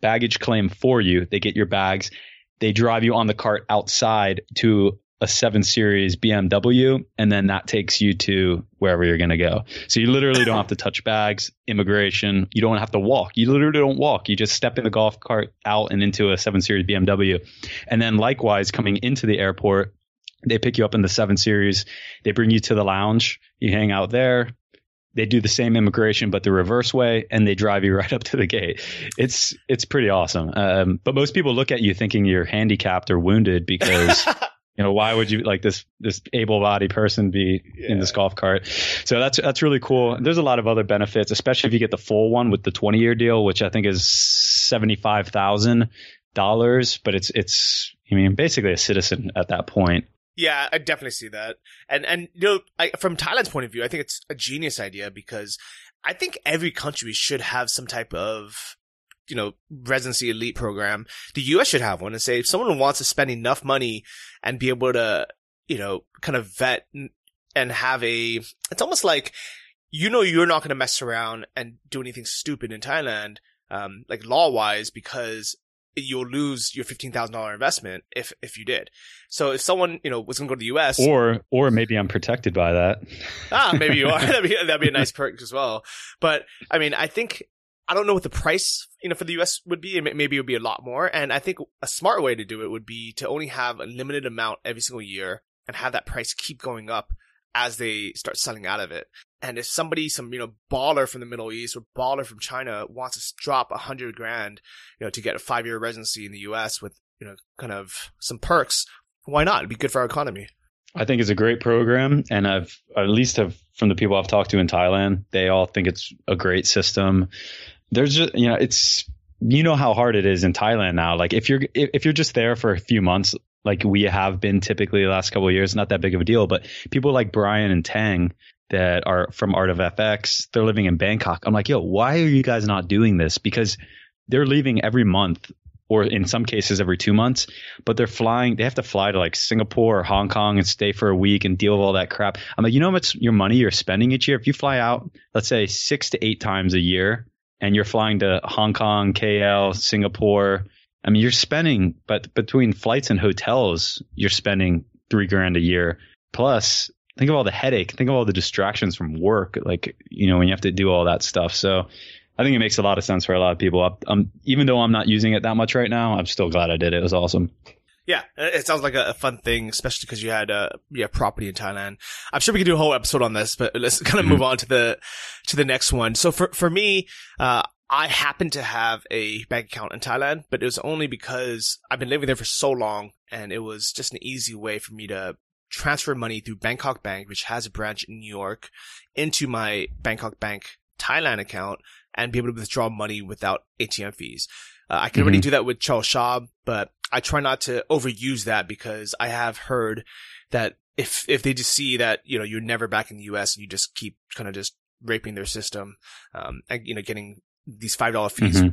baggage claim for you. They get your bags. They drive you on the cart outside to a 7 Series BMW, and then that takes you to wherever you're going to go. So you literally don't have to touch bags, immigration. You don't have to walk. You literally don't walk. You just step in the golf cart out and into a 7 Series BMW. And then likewise, coming into the airport, They pick you up in the seven series. They bring you to the lounge. You hang out there. They do the same immigration, but the reverse way, and they drive you right up to the gate. It's it's pretty awesome. Um, but most people look at you thinking you're handicapped or wounded because you know why would you like this this able-bodied person be yeah. in this golf cart so that's that's really cool there's a lot of other benefits especially if you get the full one with the 20 year deal which i think is $75000 but it's it's i mean basically a citizen at that point yeah, I definitely see that. And and you know, I, from Thailand's point of view, I think it's a genius idea because I think every country should have some type of you know residency elite program. The U.S. should have one and say if someone wants to spend enough money and be able to you know kind of vet and have a, it's almost like you know you're not going to mess around and do anything stupid in Thailand, um, like law wise, because you'll lose your fifteen thousand dollar investment if if you did. So if someone you know was going to go to the U.S. or or maybe I'm protected by that. ah, maybe you are. that'd be that'd be a nice perk as well. But I mean, I think I don't know what the price you know for the U.S. would be. Maybe it would be a lot more. And I think a smart way to do it would be to only have a limited amount every single year and have that price keep going up as they start selling out of it. And if somebody, some, you know, baller from the Middle East or baller from China wants to drop a hundred grand, you know, to get a five year residency in the US with, you know, kind of some perks, why not? It'd be good for our economy. I think it's a great program. And I've, at least have from the people I've talked to in Thailand, they all think it's a great system. There's just, you know, it's, you know how hard it is in Thailand now. Like if you're, if you're just there for a few months, like we have been typically the last couple of years, not that big of a deal, but people like Brian and Tang, that are from Art of FX. They're living in Bangkok. I'm like, yo, why are you guys not doing this? Because they're leaving every month or in some cases every two months, but they're flying, they have to fly to like Singapore or Hong Kong and stay for a week and deal with all that crap. I'm like, you know how much your money you're spending each year? If you fly out, let's say six to eight times a year and you're flying to Hong Kong, KL, Singapore, I mean, you're spending, but between flights and hotels, you're spending three grand a year. Plus, think of all the headache, think of all the distractions from work, like, you know, when you have to do all that stuff. So I think it makes a lot of sense for a lot of people. Um, even though I'm not using it that much right now, I'm still glad I did it. It was awesome. Yeah, it sounds like a, fun thing, especially because you had uh, yeah property in Thailand. I'm sure we could do a whole episode on this, but let's kind of mm-hmm. move on to the to the next one. So for for me, uh, I happen to have a bank account in Thailand, but it was only because I've been living there for so long, and it was just an easy way for me to transfer money through Bangkok Bank, which has a branch in New York, into my Bangkok Bank Thailand account and be able to withdraw money without ATM fees. Uh, I can mm-hmm. already do that with Charles Schwab, but I try not to overuse that because I have heard that if if they just see that you know you're never back in the U.S. and you just keep kind of just raping their system, um, and you know getting these five dollar fees mm-hmm.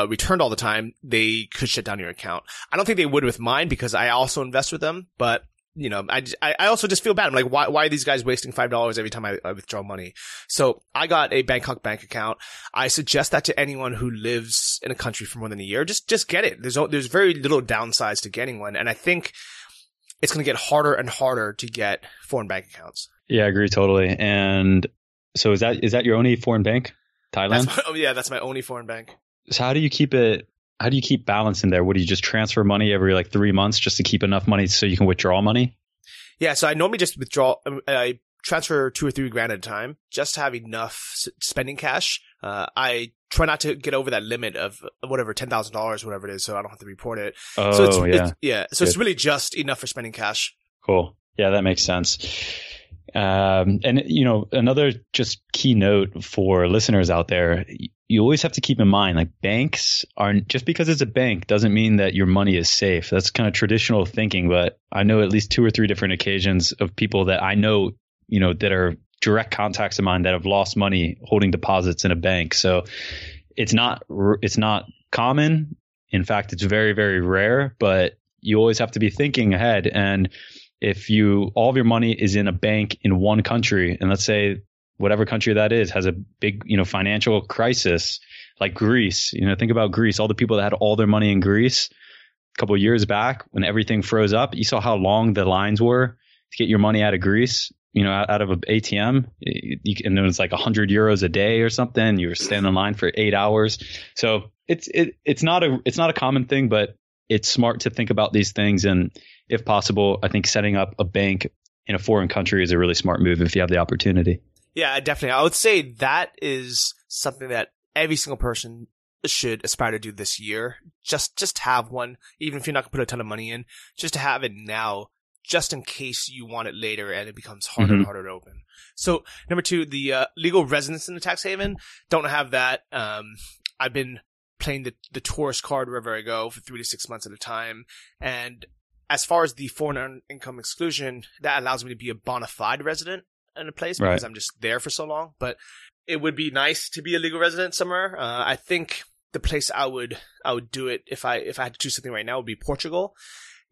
Uh, returned all the time, they could shut down your account. I don't think they would with mine because I also invest with them, but you know, I, I also just feel bad. I'm like, why, why are these guys wasting $5 every time I, I, withdraw money? So I got a Bangkok bank account. I suggest that to anyone who lives in a country for more than a year. Just, just get it. There's, there's very little downsides to getting one. And I think it's going to get harder and harder to get foreign bank accounts. Yeah, I agree totally. And so is that, is that your only foreign bank? Thailand? My, oh yeah, that's my only foreign bank. So how do you keep it how do you keep balance in there? Would you just transfer money every like three months just to keep enough money so you can withdraw money? Yeah, so I normally just withdraw. Um, I transfer two or three grand at a time just to have enough spending cash. Uh, I try not to get over that limit of whatever ten thousand dollars, whatever it is, so I don't have to report it. Oh, so it's, yeah, it's, yeah. So Good. it's really just enough for spending cash. Cool. Yeah, that makes sense. Um, and you know, another just key note for listeners out there, you always have to keep in mind, like banks aren't just because it's a bank doesn't mean that your money is safe. That's kind of traditional thinking, but I know at least two or three different occasions of people that I know, you know, that are direct contacts of mine that have lost money holding deposits in a bank. So it's not, it's not common. In fact, it's very, very rare, but you always have to be thinking ahead. And if you all of your money is in a bank in one country, and let's say whatever country that is has a big you know financial crisis, like Greece, you know think about Greece, all the people that had all their money in Greece a couple years back when everything froze up, you saw how long the lines were to get your money out of Greece. You know, out, of an ATM, you, and it was like hundred euros a day or something. You were standing in line for eight hours. So it's it it's not a it's not a common thing, but it's smart to think about these things. And if possible, I think setting up a bank in a foreign country is a really smart move if you have the opportunity. Yeah, definitely. I would say that is something that every single person should aspire to do this year. Just, just have one, even if you're not gonna put a ton of money in, just to have it now, just in case you want it later and it becomes harder and Mhm. harder to open. So number two, the uh, legal residence in the tax haven. Don't have that. Um, I've been playing the the tourist card wherever I go for three to six months at a time, and as far as the foreign income exclusion, that allows me to be a bona fide resident in a place because Right. I'm just there for so long. But it would be nice to be a legal resident somewhere. Uh, I think the place I would I would do it if I if I had to do something right now would be Portugal.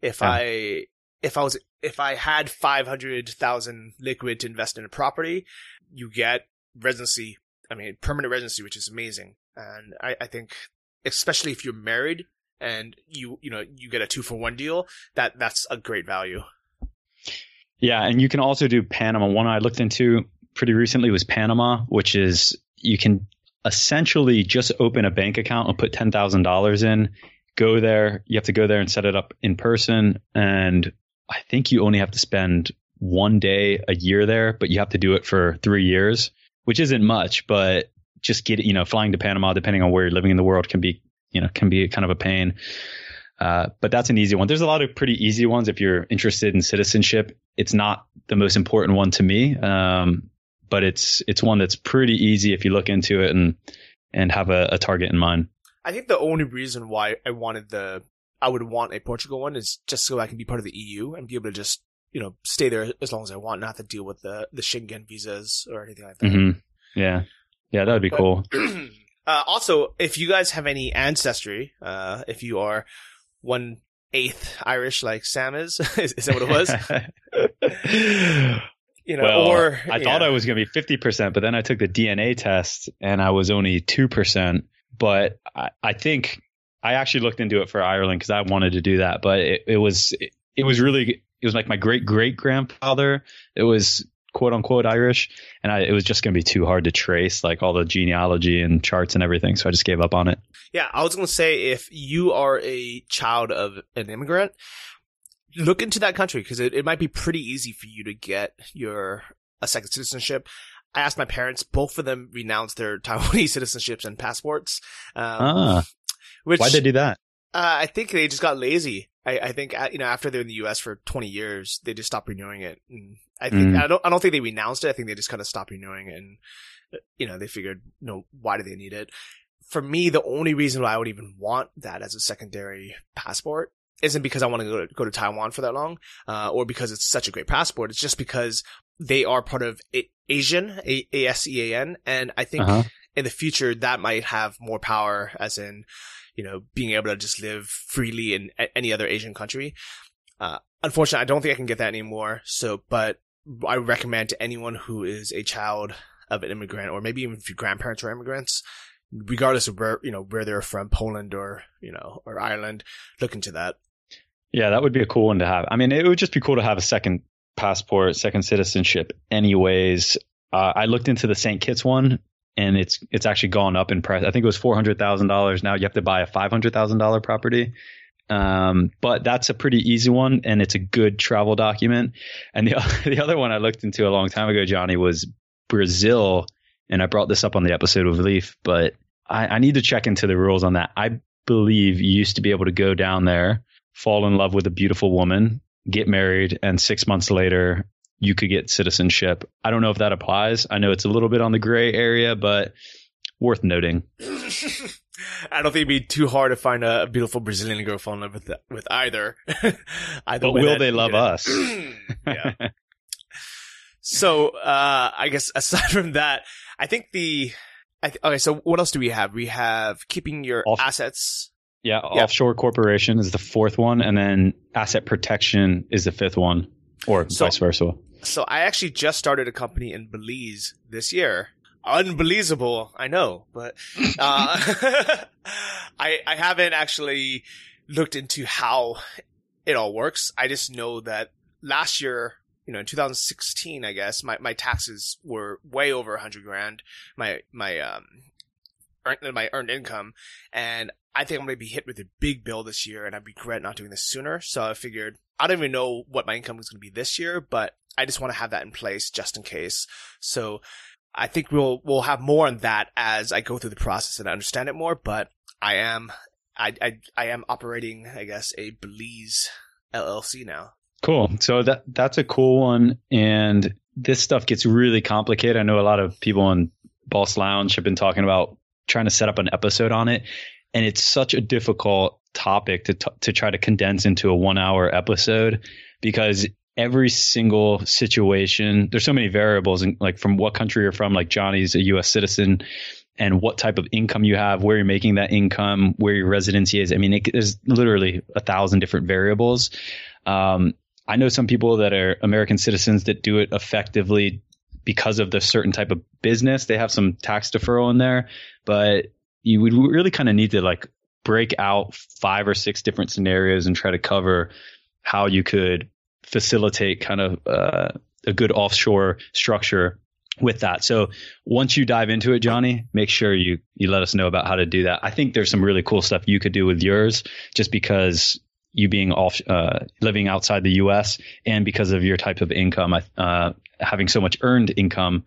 If Yeah. I if I was if I had five hundred thousand liquid to invest in a property, you get residency. I mean, permanent residency, which is amazing. And I, I think, especially if you're married and you you know you get a two for one deal, that that's a great value. Yeah, and you can also do Panama. One I looked into pretty recently was Panama, which is you can essentially just open a bank account and put ten thousand dollars in. Go there. You have to go there and set it up in person, and I think you only have to spend one day a year there, but you have to do it for three years, which isn't much, but just get you know flying to Panama, depending on where you're living in the world, can be you know can be kind of a pain. Uh, but that's an easy one. There's a lot of pretty easy ones if you're interested in citizenship. It's not the most important one to me, um, but it's it's one that's pretty easy if you look into it and and have a, a target in mind. I think the only reason why I wanted the I would want a Portugal one is just so I can be part of the EU and be able to just you know stay there as long as I want, not to deal with the the Schengen visas or anything like that. hmm Yeah, yeah, that would be But- cool. uh, also, if you guys have any ancestry, uh, if you are one eighth Irish like Sam is, is, is that what it was? You know, well, or I thought I was going to be 50%, but then I took the DNA test and I was only 2%. But I, I think I actually looked into it for Ireland because I wanted to do that. But it, it was, it, it was really, it was like my great great grandfather. It was quote unquote Irish. And I, it was just going to be too hard to trace like all the genealogy and charts and everything. So I just gave up on it. Yeah, I was going to say if you are a child of an immigrant, look into that country because it, it might be pretty easy for you to get your a second citizenship. I asked my parents; both of them renounced their Taiwanese citizenships and passports. Um, Ah, which why'd they do that? Uh, I think they just got lazy. I, I think uh, you know after they're in the U.S. for 20 years, they just stopped renewing it. And I think Mm. I don't I don't think they renounced it. I think they just kind of stopped renewing it, and you know they figured, you know, why do they need it? For me, the only reason why I would even want that as a secondary passport isn't because I want to go to, go to Taiwan for that long, uh, or because it's such a great passport. It's just because they are part of A- Asian, A- ASEAN, and I think Uh-huh. in the future that might have more power as in you know being able to just live freely in a- any other asian country uh, unfortunately i don't think i can get that anymore so but i recommend to anyone who is a child of an immigrant or maybe even if your grandparents are immigrants regardless of where you know where they're from poland or you know or ireland look into that Yeah, that would be a cool one to have. I mean, it would just be cool to have a second passport, second citizenship. Anyways, uh, I looked into the St. Kitts one, and it's it's actually gone up in price. I think it was four hundred thousand dollars. Now you have to buy a five hundred thousand dollar property. Um, but that's a pretty easy one, and it's a good travel document. And the the other one I looked into a long time ago, Johnny, was Brazil, and I brought this up on the episode with Lief, but I, I need to check into the rules on that. I believe you used to be able to go down there fall in love with a beautiful woman, get married, and six months later you could get citizenship. I don't know if that applies. I know it's a little bit on the gray area, but worth noting. I don't think it'd be too hard to find a, a beautiful Brazilian girl falling in love with with either. either But will that they love did it. us? yeah. So, uh, I guess aside from that, I think the, I th- okay, so what else do we have? We have keeping your Off- assets. yeah, Yeah. offshore corporation is the fourth one, and then asset protection is the fifth one, or So- vice versa. So I actually just started a company in Belize this year. Unbelievable, I know, but, uh, I, I haven't actually looked into how it all works. I just know that last year, you know, in 2016, I guess my, my taxes were way over a hundred grand. My, my, um, earned, my earned income. And I think I'm going to be hit with a big bill this year and I regret not doing this sooner. So I figured I don't even know what my income is going to be this year, but I just want to have that in place just in case. So I think we'll, we'll have more on that as I go through the process and understand it more, but I am, I, I, I am operating, I guess, a Belize LLC now. Cool. So that, that's a cool one. And this stuff gets really complicated. I know a lot of people on Boss Lounge have been talking about trying to set up an episode on it. And it's such a difficult topic to, t- to try to condense into a one hour episode because every single situation, there's so many variables and like from what country you're from, like Johnny's a US citizen and what type of income you have, where you're making that income, where your residency is. I mean, it, there's literally a thousand different variables. Um, I know some people that are American citizens that do it effectively because of the certain type of business. They have some tax deferral in there, but you would really kind of need to like break out five or six different scenarios and try to cover how you could facilitate kind of uh, a good offshore structure with that. So once you dive into it, Johnny, make sure you you let us know about how to do that. I think there's some really cool stuff you could do with yours, just because you being off uh, living outside the U.S. and because of your type of income, uh, having so much earned income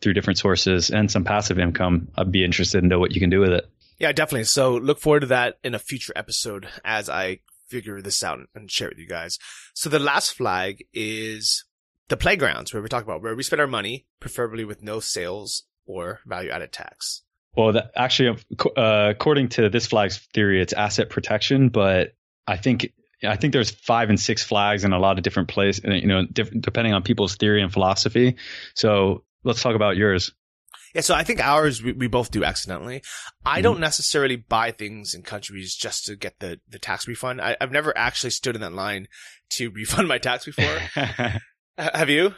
through different sources and some passive income, I'd be interested to know what you can do with it. Yeah, definitely. So look forward to that in a future episode as I figure this out and share it with you guys. So the last flag is the playgrounds where we talk about where we spend our money, preferably with no sales or value added tax. Well, that, actually, uh, according to this flag's theory, it's asset protection, but I think I think there's five and six flags in a lot of different places, you know, depending on people's theory and philosophy. So let's talk about yours. Yeah, so I think ours we, we both do accidentally. I mm-hmm. don't necessarily buy things in countries just to get the, the tax refund. I, have never actually stood in that line to refund my tax before. Have you?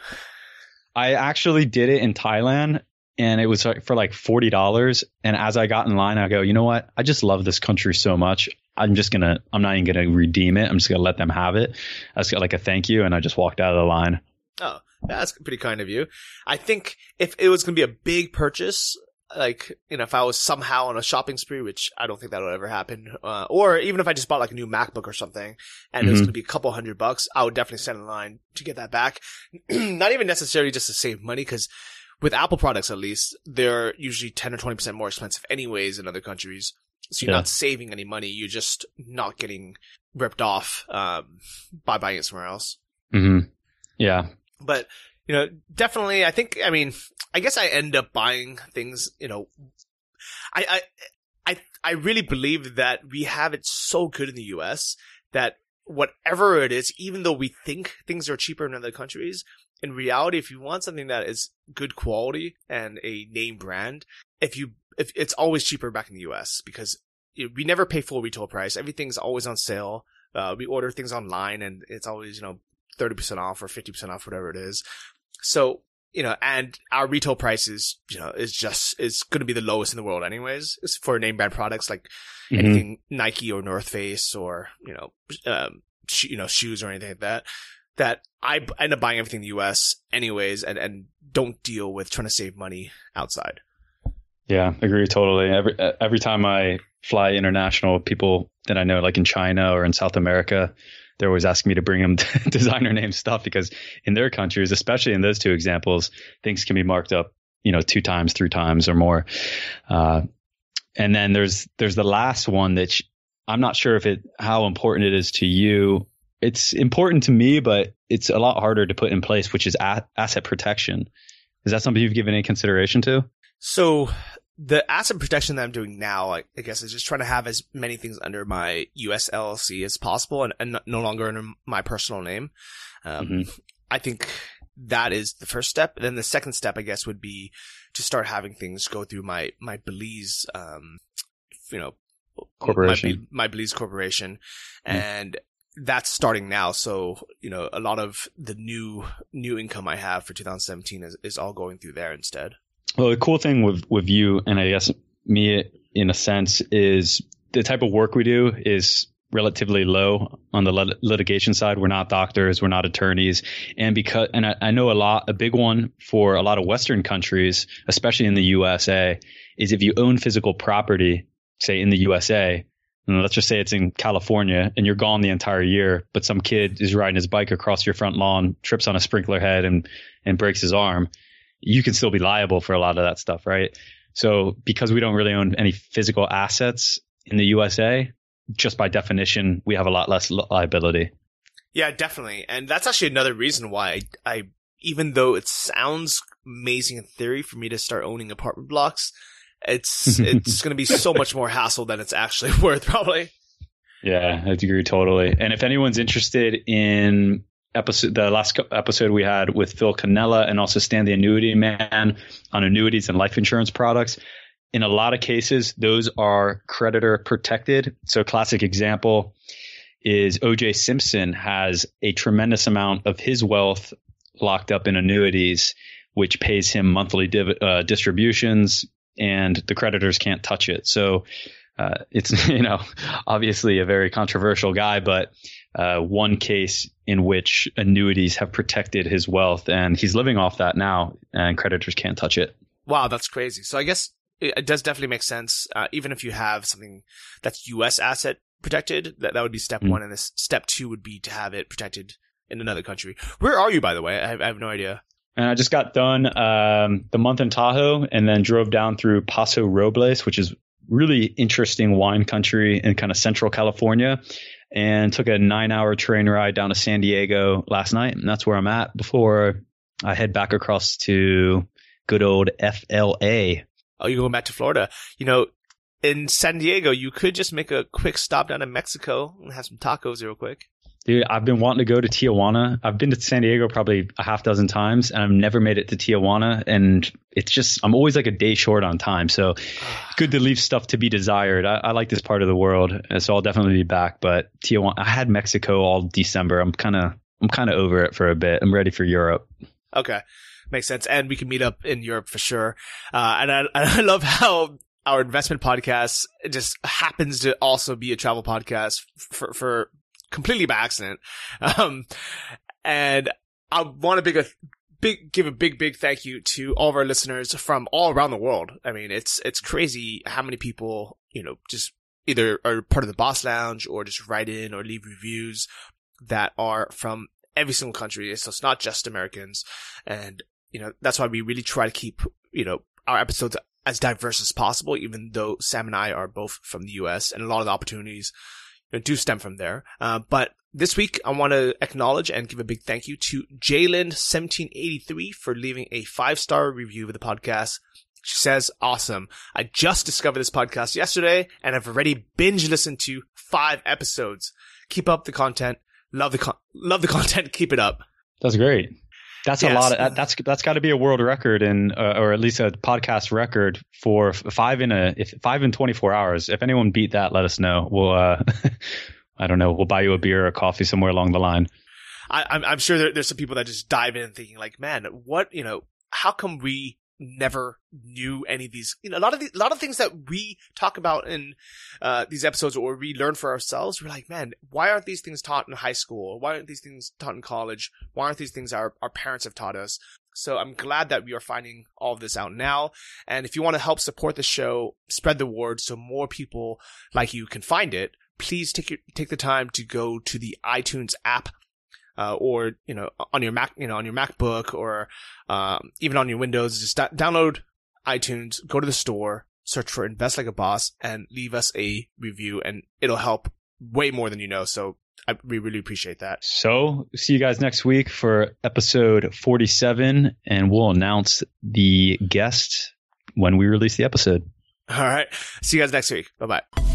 I actually did it in Thailand and it was for like $40. And as I got in line, I go, you know what? I just love this country so much. I'm just going to, I'm not even going to redeem it. I'm just going to let them have it. I just got like a thank you. And I just walked out of the line. Oh, that's pretty kind of you. I think if it was going to be a big purchase, like you know if I was somehow on a shopping spree, which I don't think that would ever happen, uh, or even if I just bought like a new MacBook or something, and mm-hmm. it was mm-hmm. going to be a couple hundred bucks, I would definitely stand in line to get that back. Not even necessarily just to save money, because with Apple products at least, they're usually ten or twenty percent more expensive anyways in other countries. So you're yeah. not saving any money; you're just not getting ripped off um, by buying it somewhere else. Mm-hmm. Yeah, but you know, definitely, I think, I mean, I guess I end up buying things, you know, I, I, I, I really believe that we have it so good in the US that whatever it is, even though we think things are cheaper in other countries, in reality, if you want something that is good quality and a name brand, if you, if it's always cheaper back in the US because we never pay full retail price. Everything's always on sale. Uh, we order things online and it's always, you know, 30% off or 50% off, whatever it is. So, you know, and our retail price is, you know, is just, is going to be the lowest in the world anyways it's for name brand products like mm-hmm. anything Nike or North Face or, you know, um, sh- you know, shoes or anything like that, that I end up buying everything in the US anyways and, and don't deal with trying to save money outside. Yeah, agree totally. Every, every time I fly international, people that I know, like in China or in South America, they're always asking me to bring them designer name stuff because in their countries, especially in those two examples, things can be marked up, you know, two times, three times or more. Uh, and then there's there's the last one that I'm not sure if it how important it is to you. It's important to me, but it's a lot harder to put in place, which is a- asset protection. Is that something you've given any consideration to? So the asset protection that I'm doing now, I, I, guess, is just trying to have as many things under my US LLC as possible and, and no longer under my personal name. Um, mm-hmm. I think that is the first step. And then the second step, I guess, would be to start having things go through my, my Belize, um, you know, corporation, my, my Belize corporation. Mm-hmm. And that's starting now. So, you know, a lot of the new, new income I have for 2017 is, is all going through there instead. Well, the cool thing with with you and I guess me in a sense is the type of work we do is relatively low on the lit- litigation side. We're not doctors, we're not attorneys, and because and I, I, know a lot, a big one for a lot of Western countries, especially in the USA, is if you own physical property, say in the USA, and let's just say it's in California and you're gone the entire year, but some kid is riding his bike across your front lawn, trips on a sprinkler head and, and breaks his arm, you can still be liable for a lot of that stuff, right? So because we don't really own any physical assets in the USA, just by definition, we have a lot less liability. Yeah, definitely. And that's actually another reason why I, I even though it sounds amazing in theory for me to start owning apartment blocks, it's it's going to be so much more hassle than it's actually worth, probably. Yeah, I agree totally. And if anyone's interested in episode, the last episode we had with Phil Cannella and also Stan the Annuity Man on annuities and life insurance products, in a lot of cases, those are creditor protected. So, classic example is OJ Simpson has a tremendous amount of his wealth locked up in annuities, which pays him monthly div- uh, distributions, and the creditors can't touch it. So uh, it's you know obviously a very controversial guy, but uh, one case in which annuities have protected his wealth, and he's living off that now, and creditors can't touch it. Wow, that's crazy. So I guess it, does definitely make sense, uh, even if you have something that's U.S. asset protected. That that would be step mm one, and this step two would be to have it protected in another country. Where are you, by the way? I have, I have no idea. And I just got done um, the month in Tahoe and then drove down through Paso Robles, which is really interesting wine country in kind of central California, and took a nine hour train ride down to San Diego last night. And that's where I'm at before I head back across to good old FLA. Oh, you're going back to Florida. You know, in San Diego, you could just make a quick stop down to Mexico and have some tacos real quick. Dude, I've been wanting to go to Tijuana. I've been to San Diego probably a half dozen times and I've never made it to Tijuana. And it's just, I'm always like a day short on time. So good to leave stuff to be desired. I, I like this part of the world. So I'll definitely be back. But Tijuana, I had Mexico all December. I'm kind of, I'm kind of over it for a bit. I'm ready for Europe. Okay. Makes sense. And we can meet up in Europe for sure. Uh, and I, I love how our investment podcast just happens to also be a travel podcast for, for completely by accident. Um, and I want to big a big give a big big thank you to all of our listeners from all around the world. I mean, it's it's crazy how many people you know just either are part of the Boss Lounge or just write in or leave reviews that are from every single country. So it's not just Americans, and you know that's why we really try to keep you know our episodes as diverse as possible. Even though Sam and I are both from the U.S. and a lot of the opportunities do stem from there. Uh, but this week, I want to acknowledge and give a big thank you to Jayland1783 for leaving a five star review of the podcast. She says, awesome. I just discovered this podcast yesterday and I've already binge listened to five episodes. Keep up the content. Love the con- love the content. Keep it up. That's great. That's yes. a lot. Of, that's that's got to be a world record in, uh, or at least a podcast record for five in a if five in twenty four hours. If anyone beat that, let us know. We'll, uh, I don't know. We'll buy you a beer or a coffee somewhere along the line. I, am sure there, there's some people that just dive in thinking like, man, what you know? How come we never knew any of these. You know, a lot of the, a lot of things that we talk about in uh, these episodes or we learn for ourselves. We're like, man, why aren't these things taught in high school? Why aren't these things taught in college? Why aren't these things our our parents have taught us? So I'm glad that we are finding all of this out now. And if you want to help support the show, spread the word so more people like you can find it. Please take your, take the time to go to the iTunes app uh, or you know on your Mac, you know on your MacBook, or um, even on your Windows. Just da- download iTunes, go to the store, search for "Invest Like a Boss," and leave us a review, and it'll help way more than you know. So I, we really appreciate that. So see you guys next week for episode forty-seven, and we'll announce the guest when we release the episode. All right. See you guys next week. Bye bye.